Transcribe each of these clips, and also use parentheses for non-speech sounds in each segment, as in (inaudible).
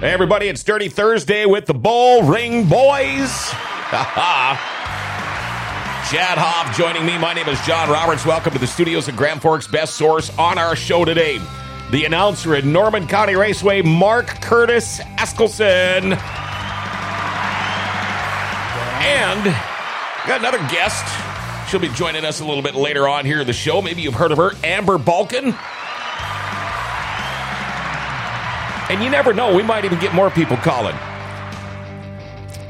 Hey, everybody, it's Dirty Thursday with the Bull Ring Boys. (laughs) Chad Hoff joining me. My name is John Roberts. Welcome to the studios of Grand Forks Best Source on our show today. The announcer at Norman County Raceway, Mark Curtis Askelson. And got another guest. She'll be joining us a little bit later on here in the show. Maybe you've heard of her, Amber Balcaen. And you never know, we might even get more people calling.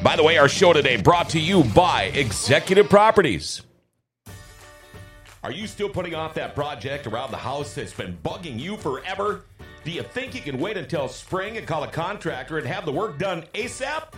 By the way, our show today brought to you by Executive Properties. Are you still putting off that project around the house that's been bugging you forever? Do you think you can wait until spring and call a contractor and have the work done ASAP?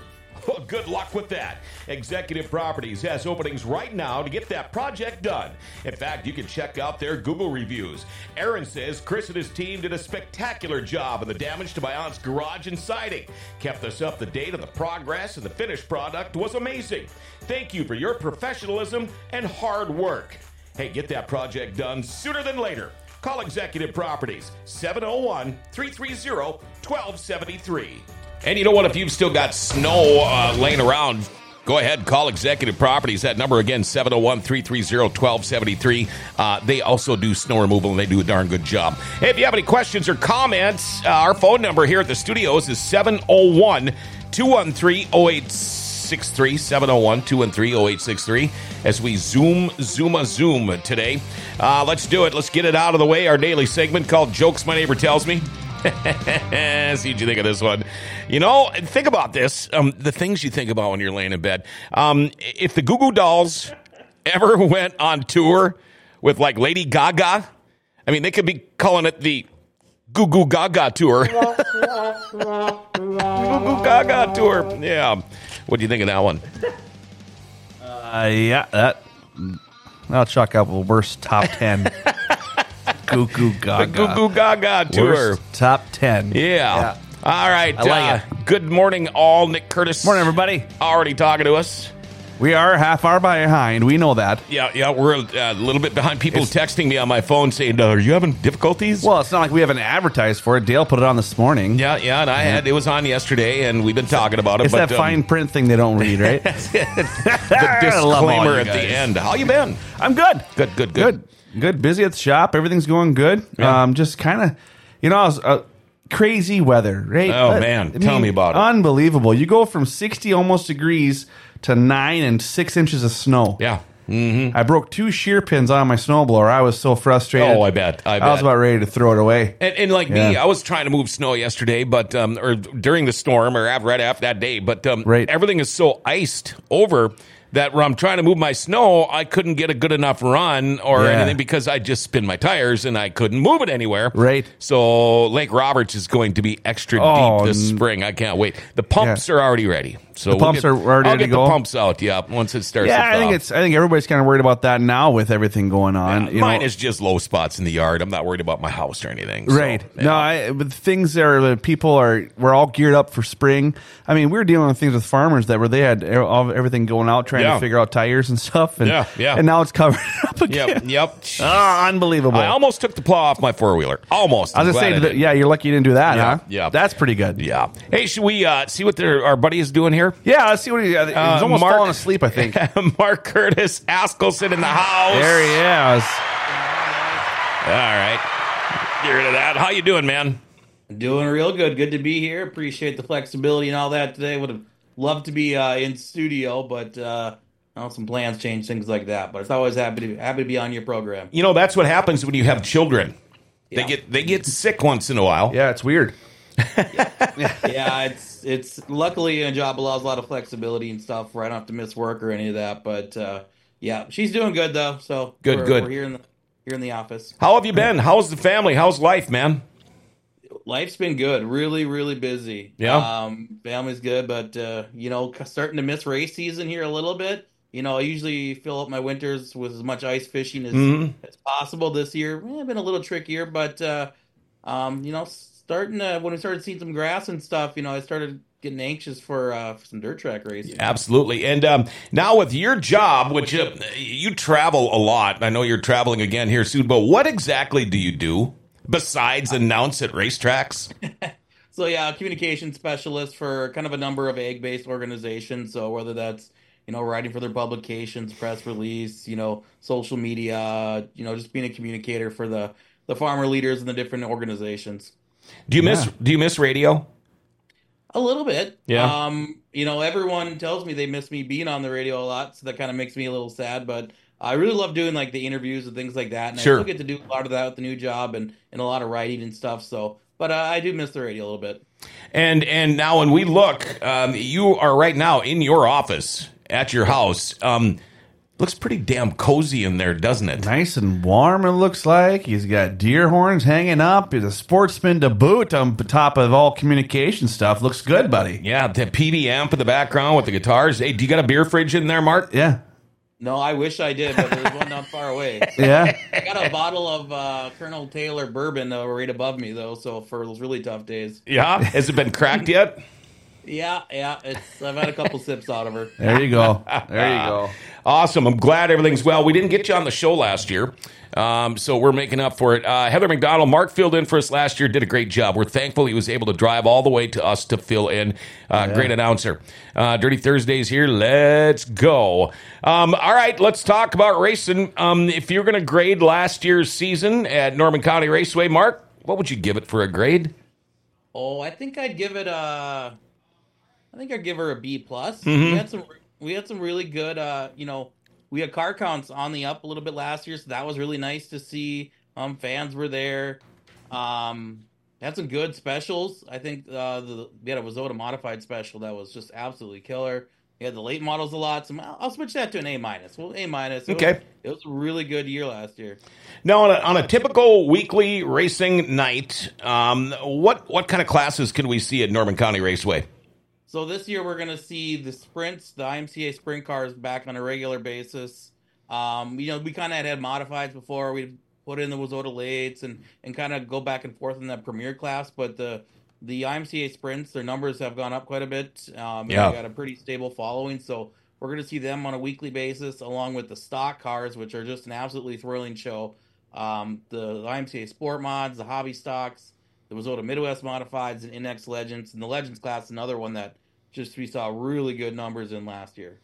Well, good luck with that. Executive Properties has openings right now to get that project done. In fact, you can check out their Google reviews. Aaron says Chris and his team did a spectacular job on the damage to my aunt's garage and siding. Kept us up to date on the progress, and the finished product was amazing. Thank you for your professionalism and hard work. Hey, get that project done sooner than later. Call Executive Properties 701 330 1273. And you know what? If you've still got snow uh, laying around, go ahead, and call Executive Properties. That number again, 701 330 1273. Uh, They also do snow removal and they do a darn good job. Hey, if you have any questions or comments, uh, our phone number here at the studios is 701 213 0863. 701 213 0863. As we zoom, zoom, a zoom today. Uh, let's do it. Let's get it out of the way. Our daily segment called Jokes My Neighbor Tells Me. (laughs) See what you think of this one. You know, think about this. Um, the things you think about when you're laying in bed. Um, if the Goo Goo Dolls ever (laughs) went on tour with like Lady Gaga, I mean, they could be calling it the Goo Goo Gaga tour. (laughs) Goo Goo Gaga tour. Yeah. What do you think of that one? Uh, yeah, that. I'll chalk up a worst top 10. Goo Goo The Gaga. Goo Goo Gaga tour. Worst top 10. Yeah. All right. I like uh, Good morning, all. Nick Curtis. Morning, everybody. Already talking to us. We are half hour behind. We know that. Yeah, yeah, we're uh, a little bit behind. People texting me on my phone saying, "Are you having difficulties?" Well, it's not like we haven't advertised for it. Dale put it on this morning. yeah, yeah, and I had it was on yesterday, and we've been talking about it. It's but that um, fine print thing they don't read, right? (laughs) the (laughs) I love all disclaimer you at the guys. end. How you been? I'm good. Good, good, good. Good. Good. Busy at the shop. Everything's going good. Yeah. Um, just kind of, you know, I was, uh, crazy weather, right? Oh, man. Tell me about it. Unbelievable. You go from 60 almost degrees to nine and six inches of snow. Yeah. I broke two shear pins on my snowblower. I was so frustrated. Oh, I bet. I I was about ready to throw it away. And, and like me, I was trying to move snow yesterday, but um, or during the storm, or right after that day. But um, Right. everything is so iced over that when I'm trying to move my snow, I couldn't get a good enough run or Yeah. anything because I just spin my tires and I couldn't move it anywhere. Right. So Lake Roberts is going to be extra Oh, deep this spring. I can't wait. The pumps are already ready. So The pumps we'll pumps get- are already I'll ready get to go? the pumps out. Yeah, once it starts. Yeah, I think it's. I think everybody's kind of worried about that now with everything going on. you Mine know. is just low spots in the yard. I'm not worried about my house or anything. so, Right. yeah. No, I, but things are people are. We're all geared up for spring. I mean, we were dealing with things with farmers that were they had everything going out, trying Yeah. to figure out tires and stuff. And, Yeah, yeah. And now it's covered (laughs) up again. Yep, yep. (laughs) Ah, unbelievable. I almost took the plow off my four wheeler. Almost. I was I'm gonna say, glad I that- didn't. yeah, you're lucky you didn't do that, Yeah, huh? yeah. that's pretty good. Yeah. Hey, should we uh, see what our buddy is doing here? Yeah, let's see what he. He's Uh, almost Mark- falling asleep. I think. (laughs) Mark Curtis Askelson in the house. there he is. All right. Get rid of that. How you doing, man? Doing real good. Good to be here. Appreciate the flexibility and all that today. Would have loved to be uh, in studio, but uh, well, some plans change, things like that. But it's always happy to happy to be on your program. You know that's what happens when you have children. They get they get sick once in a while. Yeah, it's weird. (laughs) yeah, it's it's luckily a job allows a lot of flexibility and stuff where I don't have to miss work or any of that. But uh, yeah, she's doing good though. So Good, we're, good. We're here in the here in the office. How have you been? How's the family? How's life, man? Life's been good. Really, really busy. Yeah. Um, family's good, but uh, you know, starting to miss race season here a little bit. You know, I usually fill up my winters with as much ice fishing as, Mhm. as possible. This year, eh, been a little trickier, but uh, um, you know, starting to, when we started seeing some grass and stuff, you know, I started getting anxious for, uh, for some dirt track racing. Absolutely. And um, now with your job, which uh, you travel a lot, I know you're traveling again here soon, but what exactly do you do besides announce at racetracks? (laughs) so yeah, communication specialist for kind of a number of ag-based organizations. So whether that's you know writing for their publications, press release, you know, social media, you know, just being a communicator for the the farmer leaders and the different organizations. Do you miss Do you miss radio? A little bit. Yeah. Um, you know, everyone tells me they miss me being on the radio a lot, so that kind of makes me a little sad. But I really love doing like the interviews and things like that, and Sure. I still get to do a lot of that with the new job and and a lot of writing and stuff. So, but uh, I do miss the radio a little bit. And and now when we look, um, you are right now in your office at your house. Um, looks pretty damn cozy in there, doesn't it? Nice and warm, it looks like. He's got deer horns hanging up. He's a sportsman to boot on top of all communication stuff. Looks good, buddy. Yeah, the PD amp in the background with the guitars. Hey, do you got a beer fridge in there, Mark? Yeah. No, I wish I did, but there's one not far away. (laughs) Yeah. I got a bottle of uh, Colonel Taylor bourbon uh, right above me though, so for those really tough days. Yeah. Has it been cracked yet? Yeah, yeah, it's I've had a couple sips out of her. (laughs) There you go. There you go. (laughs) Awesome. I'm glad everything's well. We didn't get you on the show last year, um, so we're making up for it. Uh, Heather McDonald, Mark filled in for us last year, did a great job. We're thankful he was able to drive all the way to us to fill in. Uh, Great announcer. Uh, Dirty Thursdays here. Let's go. Um, all right, let's talk about racing. Um, if you're going to grade last year's season at Norman County Raceway, Mark, what would you give it for a grade? Oh, I think I'd give it a. I think I'd give her a B plus. Mm-hmm. We had some. We had some really good. Uh, you know, we had car counts on the up a little bit last year, so that was really nice to see. Um, fans were there. Um, had some good specials. I think uh, the we had a WISSOTA modified special that was just absolutely killer. We had the late models a lot. So I'll, I'll switch that to an A minus. Well, A minus. It was- Okay. it was a really good year last year. Now, on a, on a typical weekly racing night, um, what what kind of classes can we see at Norman County Raceway? So this year we're gonna see the sprints, the IMCA sprint cars back on a regular basis. Um, you know, we kind of had had modifieds before. We put in the WISSOTA lates and and kind of go back and forth in that premier class. But the the IMCA sprints, their numbers have gone up quite a bit. Um, Yeah. got a pretty stable following. So we're gonna see them on a weekly basis, along with the stock cars, which are just an absolutely thrilling show. Um, the IMCA sport mods, the hobby stocks, the WISSOTA Midwest modifieds, and INEX Legends, and the Legends class, another one that just we saw really good numbers in last year.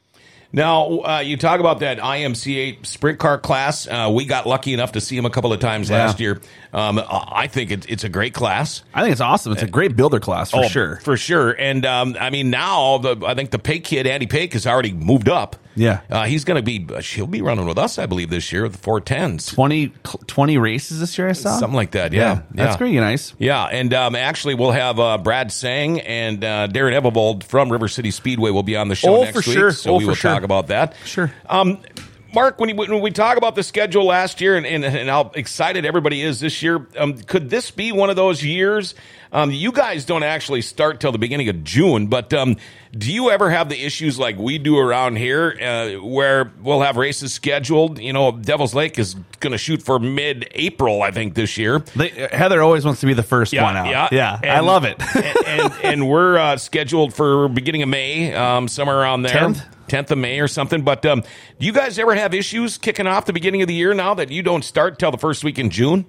Now, uh, you talk about that IMCA sprint car class. Uh, we got lucky enough to see him a couple of times Yeah. last year. Um, I think it, it's a great class. I think it's awesome. It's a great builder class for Oh, sure. For sure. And um, I mean, now the, I think the Pake kid, Andy Pake, has already moved up. Yeah. Uh, he's going to be, she'll be running with us, I believe, this year with the 410s. 20, 20 races this year, I saw. Something like that. Yeah. That's yeah. pretty nice. Yeah, and um, actually, we'll have uh, Brad Sang and uh, Darren Evelbold from River City Speedway will be on the show Oh, next for week. sure. So Oh, we will sure. talk about that. Sure. Um, Mark, when, you, when we talk about the schedule last year and, and, and how excited everybody is this year, um, could this be one of those years? Um, you guys don't actually start till the beginning of June, but um, do you ever have the issues like we do around here, uh, where we'll have races scheduled? You know, Devil's Lake is going to shoot for mid-April, I think, this year. They, Heather always wants to be the first one out. Yeah. I And- love it. and, and, and we're uh, scheduled for beginning of May, um, somewhere around there. 10th? 10th of May or something. But um, do you guys ever have issues kicking off the beginning of the year now that you don't start till the first week in June?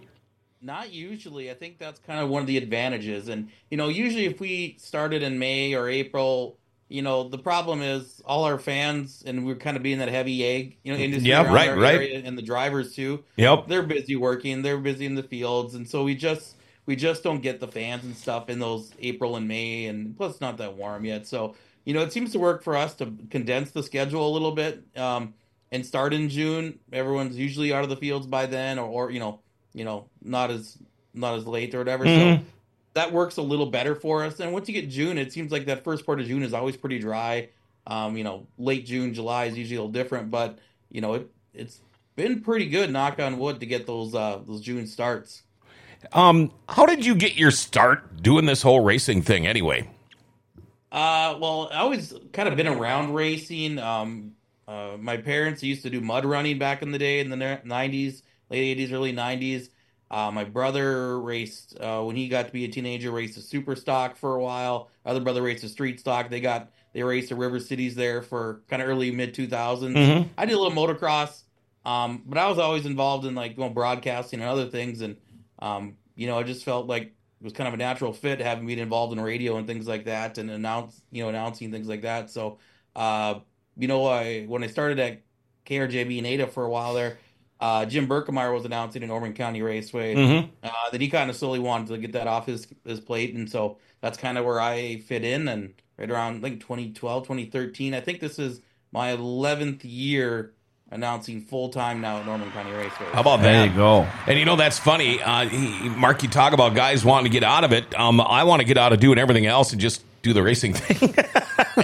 Not usually. I think that's kind of one of the advantages. And, you know, usually if we started in May or April, you know, the problem is all our fans, and we're kind of being that heavy ag, you know, industry Yeah, right, right. area, and the drivers too. Yep. They're busy working. They're busy in the fields, and so we just we just don't get the fans and stuff in those April and May, and plus it's not that warm yet. So you know, it seems to work for us to condense the schedule a little bit um, and start in June. Everyone's usually out of the fields by then, or, or you know, you know, not as not as late or whatever. Mhm. So that works a little better for us. And once you get June, it seems like that first part of June is always pretty dry. Um, you know, late June, July is usually a little different, but you know, it it's been pretty good. Knock on wood to get those uh, those June starts. Um, how did you get your start doing this whole racing thing anyway? Uh, well, I always kind of been around racing. Um, uh, my parents used to do mud running back in the day in the '90s, late '80s, early '90s. Uh, my brother raced uh, when he got to be a teenager. Raced a super stock for a while. Other brother raced a street stock. They got they raced at River Cities there for kind of early mid 2000s. Mhm. I did a little motocross, um, but I was always involved in like going broadcasting and other things. And um, you know, I just felt like it was kind of a natural fit having been involved in radio and things like that, and announce you know announcing things like that. So, uh, you know, I when I started at KRJB and Ada for a while there, uh, Jim Berkemeyer was announcing in Norman County Raceway. Mhm. Uh, that he kind of slowly wanted to get that off his his plate, and so that's kind of where I fit in. And right around like 2012, 2013, I think this is my 11th year announcing full time now at Norman County Raceway. How about There you go. And you know that's funny, uh, he, Mark. You talk about guys wanting to get out of it. Um, I want to get out of doing everything else and just do the racing thing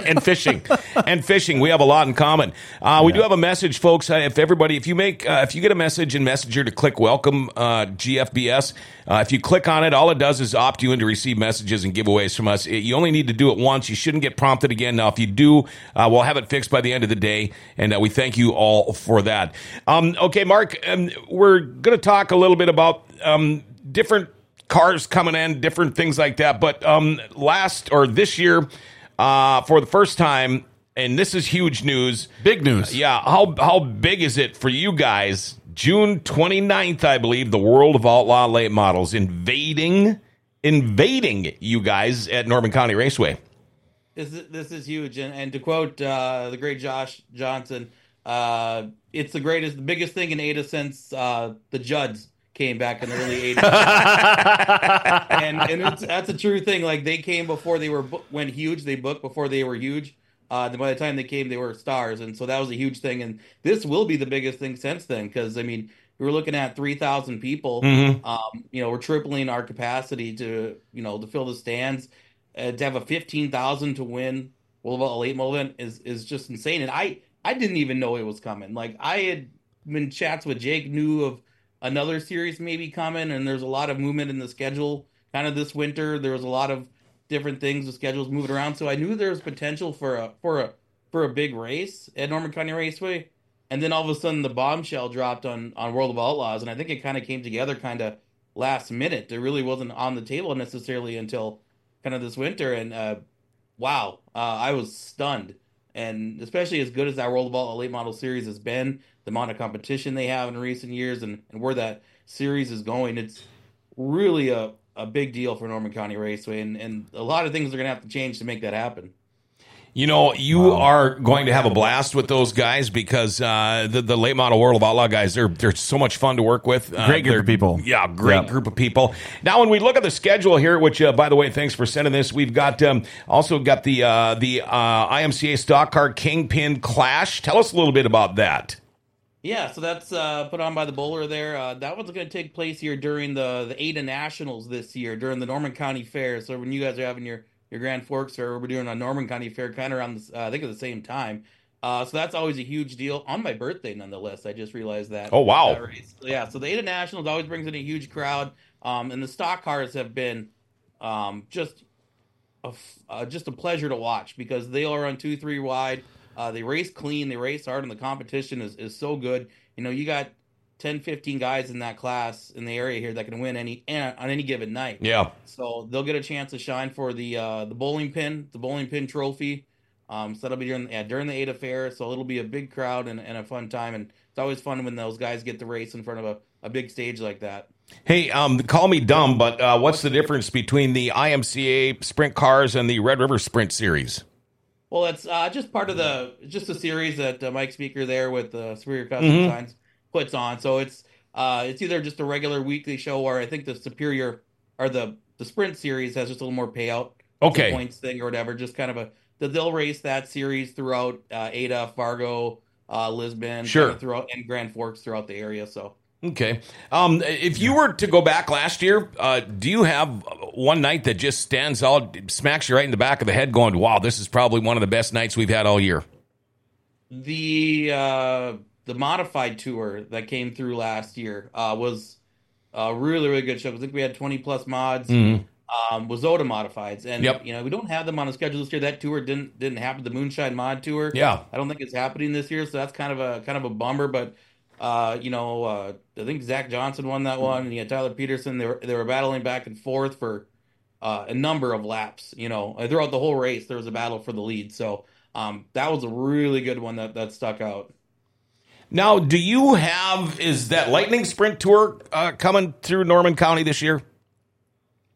(laughs) and fishing and fishing. We have a lot in common. Uh, we do have a message, folks. Uh, if everybody, if you make, uh, if you get a message in Messenger to click welcome uh, GFBS, uh, if you click on it, all it does is opt you in to receive messages and giveaways from us. It- you only need to do it once. You shouldn't get prompted again. Now, if you do, uh, we'll have it fixed by the end of the day, and uh, we thank you all for that. Um, okay, Mark, um, we're going to talk a little bit about um, different cars coming in, different things like that. But um, last or this year, uh, for the first time, and this is huge news. Big news. Yeah, how how big is it for you guys? June 29th, I believe, the World of Outlaw Late Models invading invading you guys at Norman County Raceway. This is, this is huge, and, and to quote uh, the great Josh Johnson, uh, it's the greatest, the biggest thing in Ada since uh, the Judds came back in the early '80s. (laughs) and and it's, that's a true thing. Like they came before they were went huge. They booked before they were huge. Uh, then by the time they came, they were stars, and so that was a huge thing. And this will be the biggest thing since then, because I mean, we were looking at three thousand people. Mhm. Um, you know, we're tripling our capacity to you know to fill the stands. Uh, to have a fifteen thousand to win Late Model event is is just insane. And I I didn't even know it was coming. Like I had been chats with Jake, knew of another series maybe coming, and there's a lot of movement in the schedule. Kind of this winter, there was a lot of different things, the schedules moving around. So I knew there was potential for a for a for a big race at Norman County Raceway. And then all of a sudden, the bombshell dropped on on World of Outlaws, and I think it kind of came together kind of last minute. It really wasn't on the table necessarily until kind of this winter. And uh, wow, uh, I was stunned. And especially as good as that World of Outlaws Late Model Series has been, the amount of competition they have in recent years, and, and where that series is going, it's really a, a big deal for Norman County Raceway. And, and a lot of things are going to have to change to make that happen. You know, you are going to have a blast with those guys because uh, the the late model World of Outlaw guys they're they're so much fun to work with. Uh, Great group of people. Yeah, great Yeah. group of people. Now, when we look at the schedule here, which uh, by the way, thanks for sending this. We've got um, also got the uh, the uh, IMCA Stock Car Kingpin Clash. Tell us a little bit about that. Yeah, so that's uh, put on by the bowler there. Uh, that one's going to take place here during the the Ada Nationals this year, during the Norman County Fair. So when you guys are having your your Grand Forks Fair, we're doing a Norman County Fair kind of around, this, uh, I think, at the same time. Uh, so that's always a huge deal on my birthday, nonetheless. I just realized that. Oh, wow. Yeah, so the Ada Nationals always brings in a huge crowd, um, and the stock cars have been um, just a uh, just a pleasure to watch because they all run two, three wide. Uh, they race clean, they race hard, and the competition is, is so good. You know, you got 10, 15 guys in that class in the area here that can win any on any given night. Yeah. So they'll get a chance to shine for the uh, the bowling pin, the bowling pin trophy. Um, so that'll be during yeah, during the Ada Fair. So it'll be a big crowd and, and a fun time. And it's always fun when those guys get the race in front of a, a big stage like that. Hey, um, call me dumb, but uh, what's the difference between the IMCA Sprint cars and the Red River Sprint Series? Well, it's uh, just part of the just a series that uh, Mike Speaker there with uh, Superior Custom Mhm. Designs puts on. So it's uh, it's either just a regular weekly show, or I think the Superior or the the Sprint series has just a little more payout, Okay. points thing or whatever. Just kind of a they'll race that series throughout uh, Ada, Fargo, uh, Lisbon, Sure. throughout and Grand Forks throughout the area. So Okay. Um, if you were to go back last year, uh, do you have one night that just stands out, smacks you right in the back of the head, going, "Wow, this is probably one of the best nights we've had all year"? the uh, the modified tour that came through last year uh, was a really really good show. I think we had twenty plus mods. Mhm. Um, WISSOTA modifieds, and Yep. you know we don't have them on the schedule this year. That tour didn't didn't happen. The Moonshine Mod Tour, Yeah. I don't think it's happening this year, so that's kind of a kind of a bummer. But uh, you know, uh, I think Zach Johnson won that one, and you had Tyler Peterson. They were they were battling back and forth for uh, a number of laps. You know, throughout the whole race, there was a battle for the lead. So um, that was a really good one that that stuck out. Now, do you have is that Lightning Sprint Tour uh, coming through Norman County this year?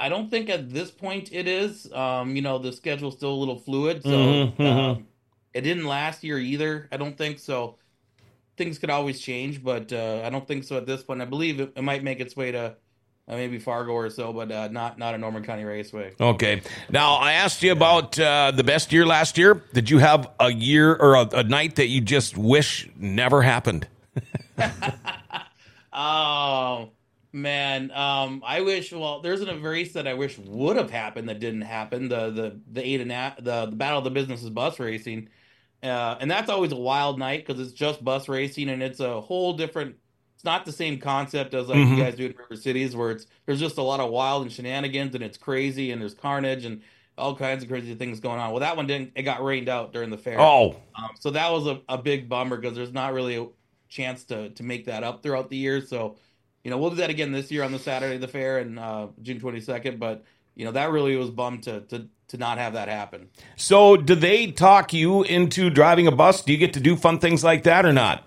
I don't think at this point it is. Um, you know, the schedule's still a little fluid, so Mhm, mhm. um, it didn't last year either. I don't think so. Things could always change, but uh, I don't think so at this point. I believe it, it might make its way to uh, maybe Fargo or so, but uh, not not a Norman County Raceway. Okay. Now I asked you about uh, the best year last year. Did you have a year or a, a night that you just wish never happened? (laughs) Oh man, um, I wish. Well, there's a race that I wish would have happened that didn't happen. The the the eight and a, the the battle of the businesses bus racing, uh, and that's always a wild night because it's just bus racing and it's a whole different. It's not the same concept as like Mhm. you guys do in River Cities, where it's there's just a lot of wild and shenanigans and it's crazy and there's carnage and all kinds of crazy things going on. Well, that one didn't. It got rained out during the fair. Oh, Um, so that was a, a big bummer because there's not really a chance to to make that up throughout the year. So, you know, we'll do that again this year on the Saturday of the fair and uh, June 22nd. But you know, that really was bummed to to to not have that happen. so do they talk you into driving a bus? Do you get to do fun things like that or not?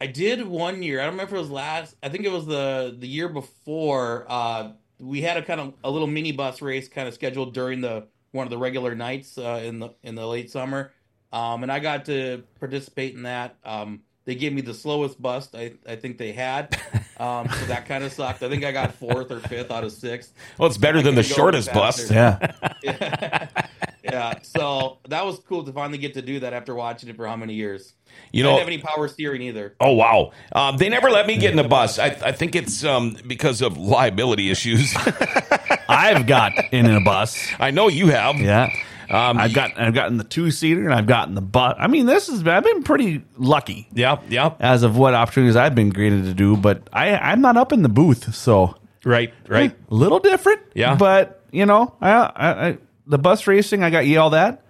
I did one year. I don't remember if it was last. I think it was the the year before. Uh, we had a kind of a little mini bus race kind of scheduled during the one of the regular nights uh, in the in the late summer, um, and I got to participate in that. Um, they gave me the slowest bus I, I think they had, (laughs) um, so that kind of sucked. I think I got fourth or fifth out of six. Well, it's better than the shortest bus. Yeah. Yeah. (laughs) yeah, so that was cool to finally get to do that after watching it for how many years. You I didn't have any power steering either. Oh wow! Um, they never let me get in a bus. I, I think it's um, because of liability issues. (laughs) I've got in a bus. I know you have. Yeah. Um, I've got I've gotten the two seater and I've gotten the bus. I mean, this is I've been pretty lucky Yeah. Yeah. as of what opportunities I've been graded to do, but I I'm not up in the booth, so Right. Right. a little different. Yeah. but you know, I, I, I the bus racing I got yelled at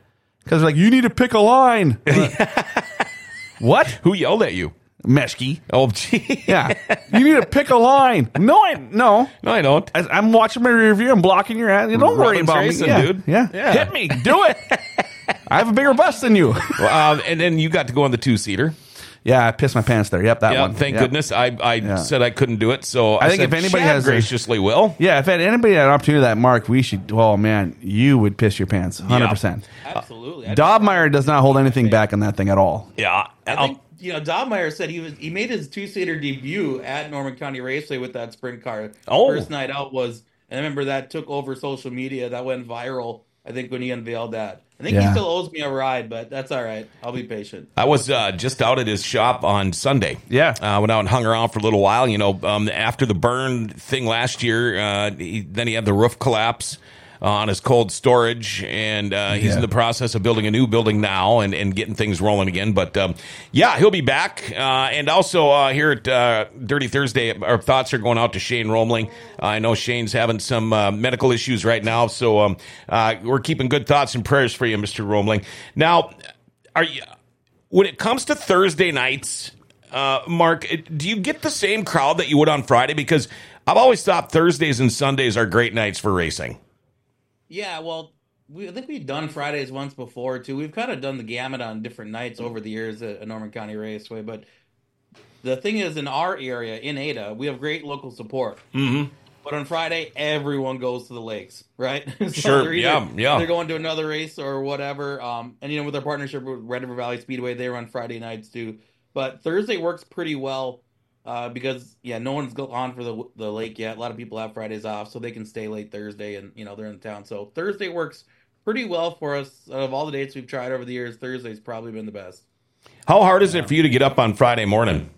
because like you need to pick a line. (laughs) what Who yelled at you? Meshki? Oh, gee. Yeah, you need to pick a line. No, I no. No, I don't. I, I'm watching my review. I'm blocking your ass. You Don't worry about racing, me, yeah, dude. Yeah. Yeah. hit me. Do it. (laughs) I have a bigger bus than you. um, and then you got to go on the two seater. yeah, I pissed my pants there. Yep, that Yeah. one. Thank Yep. goodness. I I said I couldn't do it. So I, I think said, if anybody "Shad has a- graciously will. Yeah, if had anybody had an opportunity that Mark, we should. Oh man, you would piss your pants, hundred percent. Absolutely. I Dobmeyer does not hold anything back on that thing at all. Yeah. I think you know Dobmeyer said he was he made his two seater debut at Norman County Raceway with that sprint car. Oh. First night out was, and I remember that took over social media. That went viral. I think when he unveiled that. I think he still owes me a ride, but that's all right. I'll be patient. I was uh, just out at his shop on Sunday. Yeah. uh, went out and hung around for a little while. You know, um, after the burn thing last year, uh, he, then he had the roof collapse uh, on his cold storage, and uh, he's Yeah. in the process of building a new building now and, and getting things rolling again. But um, yeah, he'll be back. Uh, and also uh, here at uh, Dirty Thursday, our thoughts are going out to Shane Romling. I know Shane's having some uh, medical issues right now, so um, uh, we're keeping good thoughts and prayers for you, Mr. Romling. Now, are you? when it comes to Thursday nights, uh, Mark, do you get the same crowd that you would on Friday? Because I've always thought Thursdays and Sundays are great nights for racing. Yeah, well, we, I think we've done Fridays once before too. We've kind of done the gamut on different nights over the years at Norman County Raceway. But the thing is, in our area, in Ada, we have great local support. Mm-hmm. But on Friday, everyone goes to the lakes, right? (laughs) So Sure, either- yeah, yeah. They're going to another race or whatever. Um, and you know, with our partnership with Red River Valley Speedway, they run Friday nights too. But Thursday works pretty well uh, because yeah, no one's go- on for the the lake yet. A lot of people have Fridays off, so they can stay late Thursday, and you know they're in town. So Thursday works pretty well for us. Out of all the dates we've tried over the years, Thursday's probably been the best. How hard is it for you to get up on Friday morning?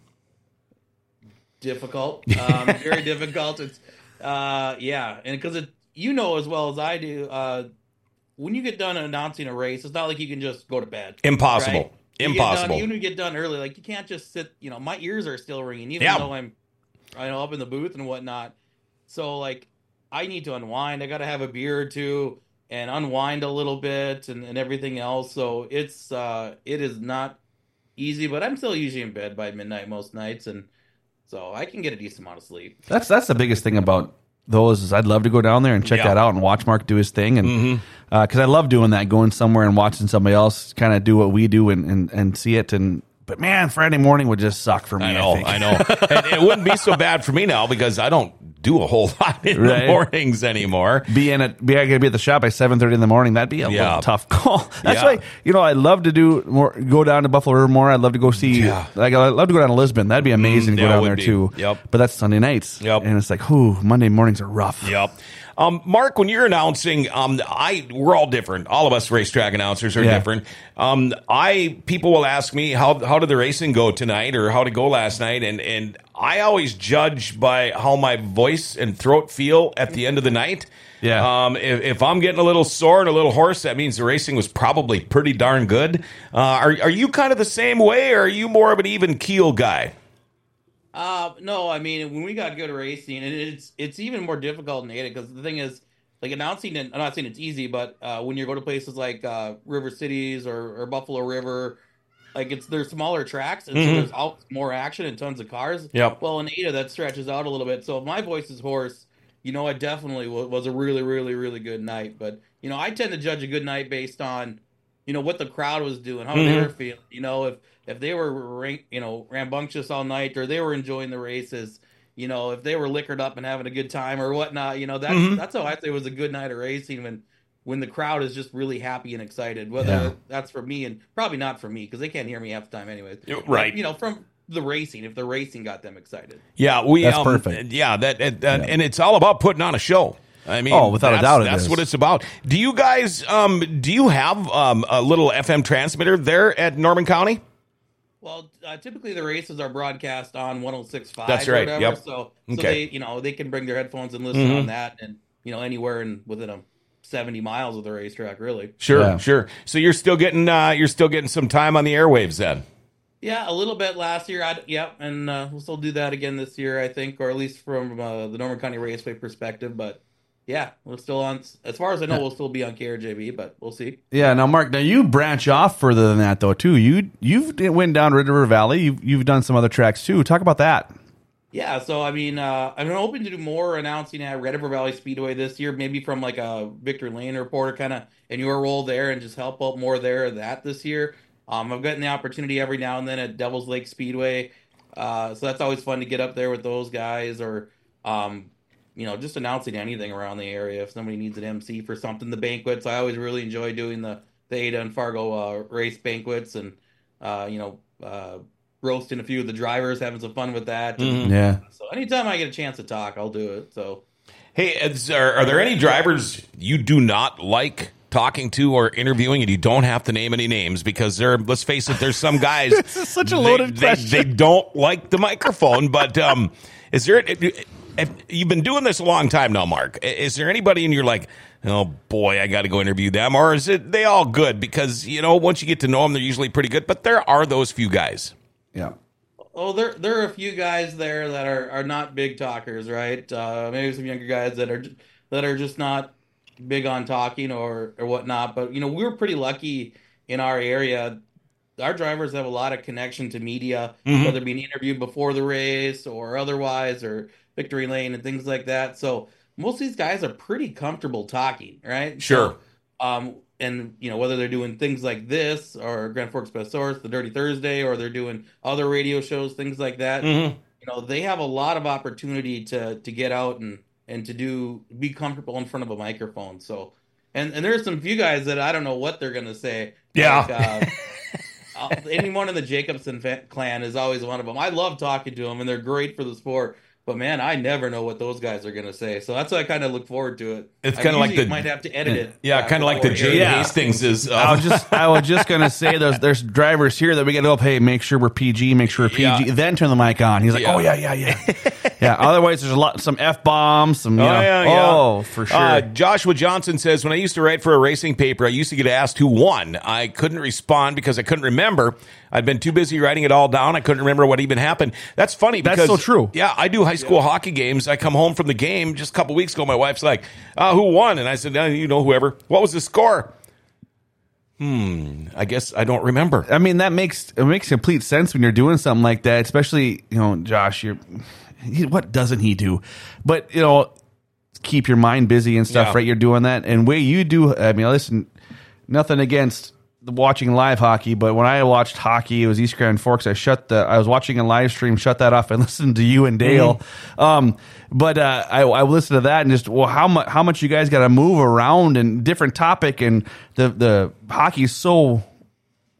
difficult (laughs) um very difficult it's uh yeah and because it you know as well as i do uh when you get done announcing a race it's not like you can just go to bed Impossible. right? You get Impossible. done, even when you get done early like you can't just sit you know my ears are still ringing even Yeah. though i'm i know up in the booth and whatnot so like i need to unwind i gotta have a beer or two and unwind a little bit and, and everything else so it's uh it is not easy but i'm still usually in bed by midnight most nights and so I can get a decent amount of sleep. That's that's the biggest thing about those is I'd love to go down there and check Yeah. that out and watch Mark do his thing and Mm-hmm. because I love doing that, going somewhere and watching somebody else kind of do what we do and, and and see it and. But man, Friday morning would just suck for me. I know, think. I know. (laughs) it wouldn't be so bad for me now because I don't do a whole (laughs) lot in Right. the mornings anymore. be in it. Be I gotta be at the shop by seven thirty in the morning. That'd be a Yeah. little tough (laughs) call. That's Yeah. why you know I love to do more. Go down to Buffalo River more. I'd love to go see. Yeah. Like I love to go down to Lisbon. That'd be amazing to go down there be. too. Yep. But that's Sunday nights. Yep. And it's like, whoo, Monday mornings are rough. Yep. Um, Mark, when you're announcing, um, I we're all different. All of us racetrack announcers are Yeah. different. Um, I people will ask me how how did the racing go tonight or how did it go last night, and and I always judge by how my voice and throat feel at the end of the night. Yeah. Um, if, if I'm getting a little sore and a little hoarse, that means the racing was probably pretty darn good. Uh, are are you kind of the same way, or are you more of an even keel guy? Uh, no, I mean when we got good racing, and it's it's even more difficult in Ada because the thing is, like announcing. And I'm not saying it's easy, but uh, when you go to places like uh, River Cities or, or Buffalo River, like it's they're smaller tracks, and Mhm. so there's out more action and tons of cars. Yep. Well, in Ada, that stretches out a little bit. So if my voice is hoarse, you know, it definitely wa- was a really, really, really good night. But you know, I tend to judge a good night based on, you know, what the crowd was doing, how they Mhm. were feeling. You know, if if they were you know rambunctious all night or they were enjoying the races, you know, if they were liquored up and having a good time or whatnot, you know, that's Mhm. that's how I say it was a good night of racing when when the crowd is just really happy and excited. Whether Yeah. that's for me and probably not for me because they can't hear me half the time anyways. Yeah, But, right. you know, from the racing, if the racing got them excited. Yeah, we. That's um, perfect. Yeah, that, and, and- and it's all about putting on a show. I mean, Oh, without a doubt that's is. what it's about. Do you guys? Um, do you have um, a little FM transmitter there at Norman County? Well, uh, typically the races are broadcast on 106.5. That's or right, Whatever, yep. So, so Okay. they, you know, they can bring their headphones and listen Mhm. on that, and you know, anywhere and within a 70 miles of the racetrack, really. Sure, Yeah. sure. So you're still getting uh, you're still getting some time on the airwaves then. Yeah, a little bit last year. I yep, and uh, we'll still do that again this year, I think, or at least from uh, the Norman County Raceway perspective. But yeah, we're still on. As far as I know, we'll still be on KRJB, but we'll see. Yeah. Now, Mark, now you branch off further than that though too. You you've went down Red River Valley. You've you've done some other tracks too. Talk about that. Yeah, so I mean, uh, I'm hoping to do more announcing at Red River Valley Speedway this year, maybe from like a Victory Lane reporter kind of in your role there, and just help out more there of that this year. Um, I've gotten the opportunity every now and then at Devil's Lake Speedway, uh, so that's always fun to get up there with those guys, or um, you know, just announcing anything around the area. If somebody needs an MC for something, the banquets, I always really enjoy doing the the Ada and Fargo uh, race banquets, and uh, you know, uh, roasting a few of the drivers, having some fun with that. and- Mhm. Yeah. so anytime I get a chance to talk, I'll do it. So Hey, is, are, are there any drivers you do not like talking to or interviewing, and you don't have to name any names because there? Let's face it, there's some guys. (laughs) This is such a loaded they, question. They, they don't like the microphone, but um, is there? If, you've been doing this a long time now, Mark. Is there anybody and you're like, oh boy, I got to go interview them, or is it they all good? Because you know, once you get to know them, they're usually pretty good. But there are those few guys. Yeah. oh, there there are a few guys there that are, are not big talkers, right? Uh, maybe some younger guys that are that are just not big on talking or or whatnot. But you know, we were pretty lucky in our area. Our drivers have a lot of connection to media, Mhm. whether being interviewed before the race or otherwise, or victory lane and things like that. So most of these guys are pretty comfortable talking, right? Sure. So, um, and you know whether they're doing things like this or Grand Forks Best Source, the Dirty Thursday, or they're doing other radio shows, things like that. Mm-hmm. You know, they have a lot of opportunity to to get out and and to do be comfortable in front of a microphone. So, and and there's some few guys that I don't know what they're gonna say. Yeah. Like, uh, (laughs) uh, anyone in the Jacobson clan is always one of them. I love talking to them, and they're great for the sport. But man, I never know what those guys are gonna say. So that's why I kind of look forward to it. It's kinda like usually the- might have to edit it. Yeah, kind of like the before Jay. Yeah. Hastings is. I was just I was just gonna say there's there's drivers here that we gotta go. Hey, make sure we're PG. Make sure we're PG. Yeah. Then turn the mic on. He's like, Yeah. oh yeah, yeah, yeah, (laughs) yeah. Otherwise, there's a lot some f bombs. Some you Oh, know, yeah, yeah. oh for sure. Uh, Joshua Johnson says, when I used to write for a racing paper, I used to get asked who won. I couldn't respond because I couldn't remember. I'd been too busy writing it all down. I couldn't remember what even happened. That's funny That's so true. Yeah, I do high school hockey games. I come home from the game just a couple weeks ago. My wife's like, uh, "Who won?" And I said, uh, "You know, whoever." What was the score? Hmm. I guess I don't remember. I mean, that makes it makes complete sense when you're doing something like that. Especially, you know, Josh, you're he, what doesn't he do? But you know, keep your mind busy and stuff, Yeah. right? You're doing that, and way you do. I mean, listen, nothing against watching live hockey, but when I watched hockey, it was East Grand Forks. I shut the. I was watching a live stream, shut that off, and (laughs) listened to you and Dale. Mm-hmm. Um, but uh, I, I listened to that and just well, how much how much you guys got to move around and different topic, and the the hockey is so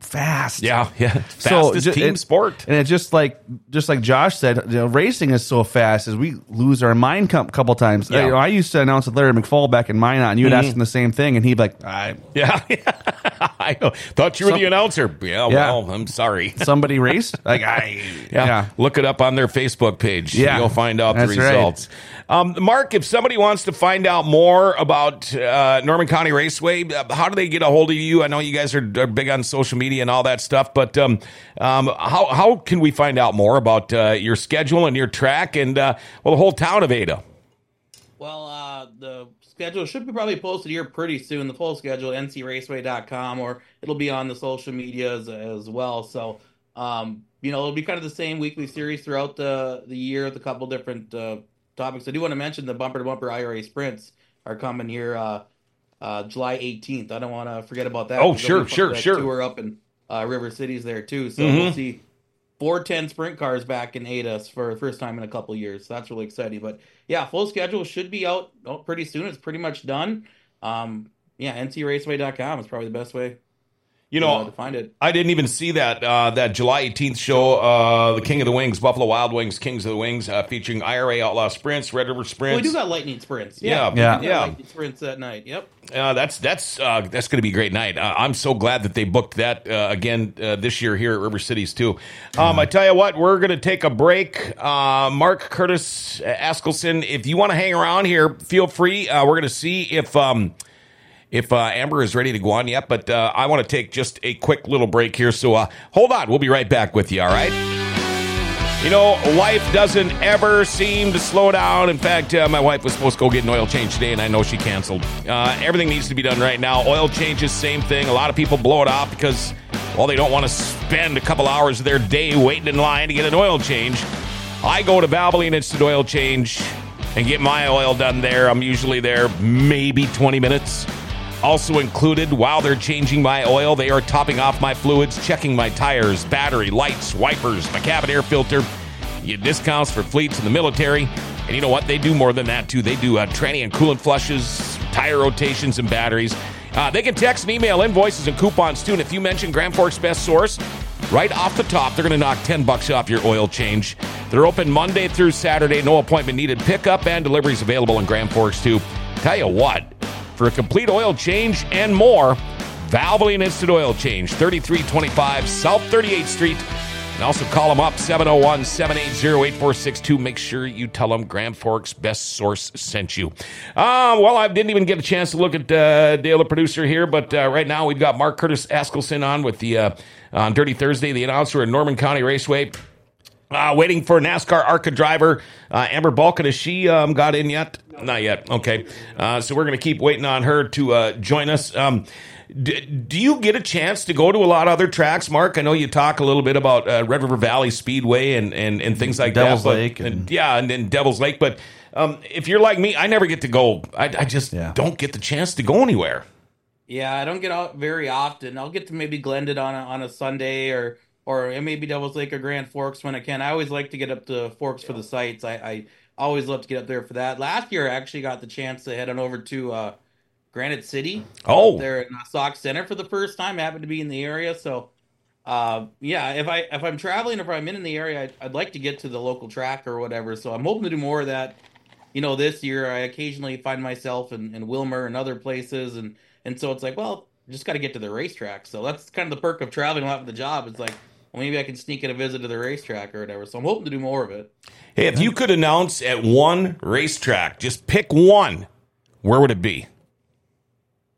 fast. Yeah, yeah. So Fastest ju- team it- sport. and it's just like just like Josh said, you know, racing is so fast as we lose our mind a couple times. Yeah. Mm-hmm. You know, I used to announce with Larry McFall back in Minot, and you'd ask him the same thing, and he'd be like, I, Yeah, (laughs) I know. thought you were Some- the announcer. Yeah, Yeah. well, I'm sorry. (laughs) "Somebody raced?" Like I, (laughs) Yeah. Look it up on their Facebook page. Yeah. You'll find out the That's right. results. Um, Mark, if somebody wants to find out more about uh, Norman County Raceway, uh, how do they get a hold of you? I know you guys are, are big on social media and all that stuff, but um, um, how, how can we find out more about uh, your schedule and your track and, uh, well, the whole town of Ada? Well, uh, the schedule should be probably posted here pretty soon. The full schedule, ncraceway.com, or it'll be on the social medias as well. So, um, you know, it'll be kind of the same weekly series throughout the the year with a couple different uh, topics. I do want to mention the bumper to bumper IRA sprints are coming here uh, uh, July 18th. I don't want to forget about that. Oh, sure, sure, sure. Tour up in uh, River Cities there too. So Mhm. we'll see 410 sprint cars back in Ada for the first time in a couple years. So that's really exciting. But yeah, full schedule should be out oh, pretty soon. It's pretty much done. Um, yeah, ncraceway.com is probably the best way You know, to find it. I didn't even see that uh, that July 18th show, uh, the King of the Wings, Buffalo Wild Wings, Kings of the Wings, uh, featuring IRA Outlaw Sprints, Red River Well, Sprints. we do got lightning sprints. Yeah, Yeah, yeah. we do got yeah. lightning sprints that night. Yep. Uh, that's that's uh, that's going to be a great night. Uh, I'm so glad that they booked that uh, again uh, this year here at River Cities too. Um, I tell you what, we're going to take a break. Uh, Mark Curtis Askelson, if you want to hang around here, feel free. Uh, we're going to see if. Um, if uh, Amber is ready to go on yet, but uh, I want to take just a quick little break here. So uh, hold on. We'll be right back with you, all right? You know, life doesn't ever seem to slow down. In fact, uh, my wife was supposed to go get an oil change today, and I know she canceled. Uh, everything needs to be done right now. Oil changes, same thing. A lot of people blow it off because, well, they don't want to spend a couple hours of their day waiting in line to get an oil change. I go to Valvoline Instant Oil Change and get my oil done there. I'm usually there maybe 20 minutes. Also included while they're changing my oil, they are topping off my fluids, checking my tires, battery, lights, wipers, my cabin air filter. You get discounts for fleets in the military. And you know what? They do more than that, too. They do uh, tranny and coolant flushes, tire rotations, and batteries. Uh, they can text and email invoices and coupons, too. And if you mention Grand Forks Best Source, right off the top, they're going to knock 10 bucks off your oil change. They're open Monday through Saturday. No appointment needed. Pickup and deliveries available in Grand Forks, too. Tell you what, for a complete oil change and more, Valvoline Instant Oil Change, 3325 South 38th Street. And also call them up, 701 780 8462. Make sure you tell them Grand Forks Best Source sent you. Uh, well, I didn't even get a chance to look at uh, Dale, the producer here, but uh, right now we've got Mark Curtis Askelson on with the uh, on Dirty Thursday, the announcer at Norman County Raceway. Uh, waiting for NASCAR ARCA driver uh, Amber Balcaen. Has she um, got in yet? Not yet. Okay. Uh, so we're going to keep waiting on her to uh, join us. Um, d- do you get a chance to go to a lot of other tracks, Mark? I know you talk a little bit about uh, Red River Valley Speedway and, and, and things like Devil's that. but- Lake and- and- yeah, and then Devil's Lake. But um, if you're like me, I never get to go. I, I just Yeah. don't get the chance to go anywhere. Yeah, I don't get out very often. I'll get to maybe Glyndon on a, on a Sunday or or maybe Devil's Lake or Grand Forks when I can. I always like to get up to Forks for the sites. I, I always love to get up there for that. Last year, I actually got the chance to head on over to uh, Granite City. Oh. there in Sauk Centre for the first time. I happened to be in the area, so uh, yeah. If I if I'm traveling, or if I'm in the area, I'd, I'd like to get to the local track or whatever. So I'm hoping to do more of that. You know, this year I occasionally find myself in, in Willmar and other places, and and so it's like, well, just got to get to the racetrack. So that's kind of the perk of traveling a lot with the job. It's like, well, maybe I can sneak in a visit to the racetrack or whatever. So I'm hoping to do more of it. Hey, if you could announce at one racetrack, just pick one, where would it be?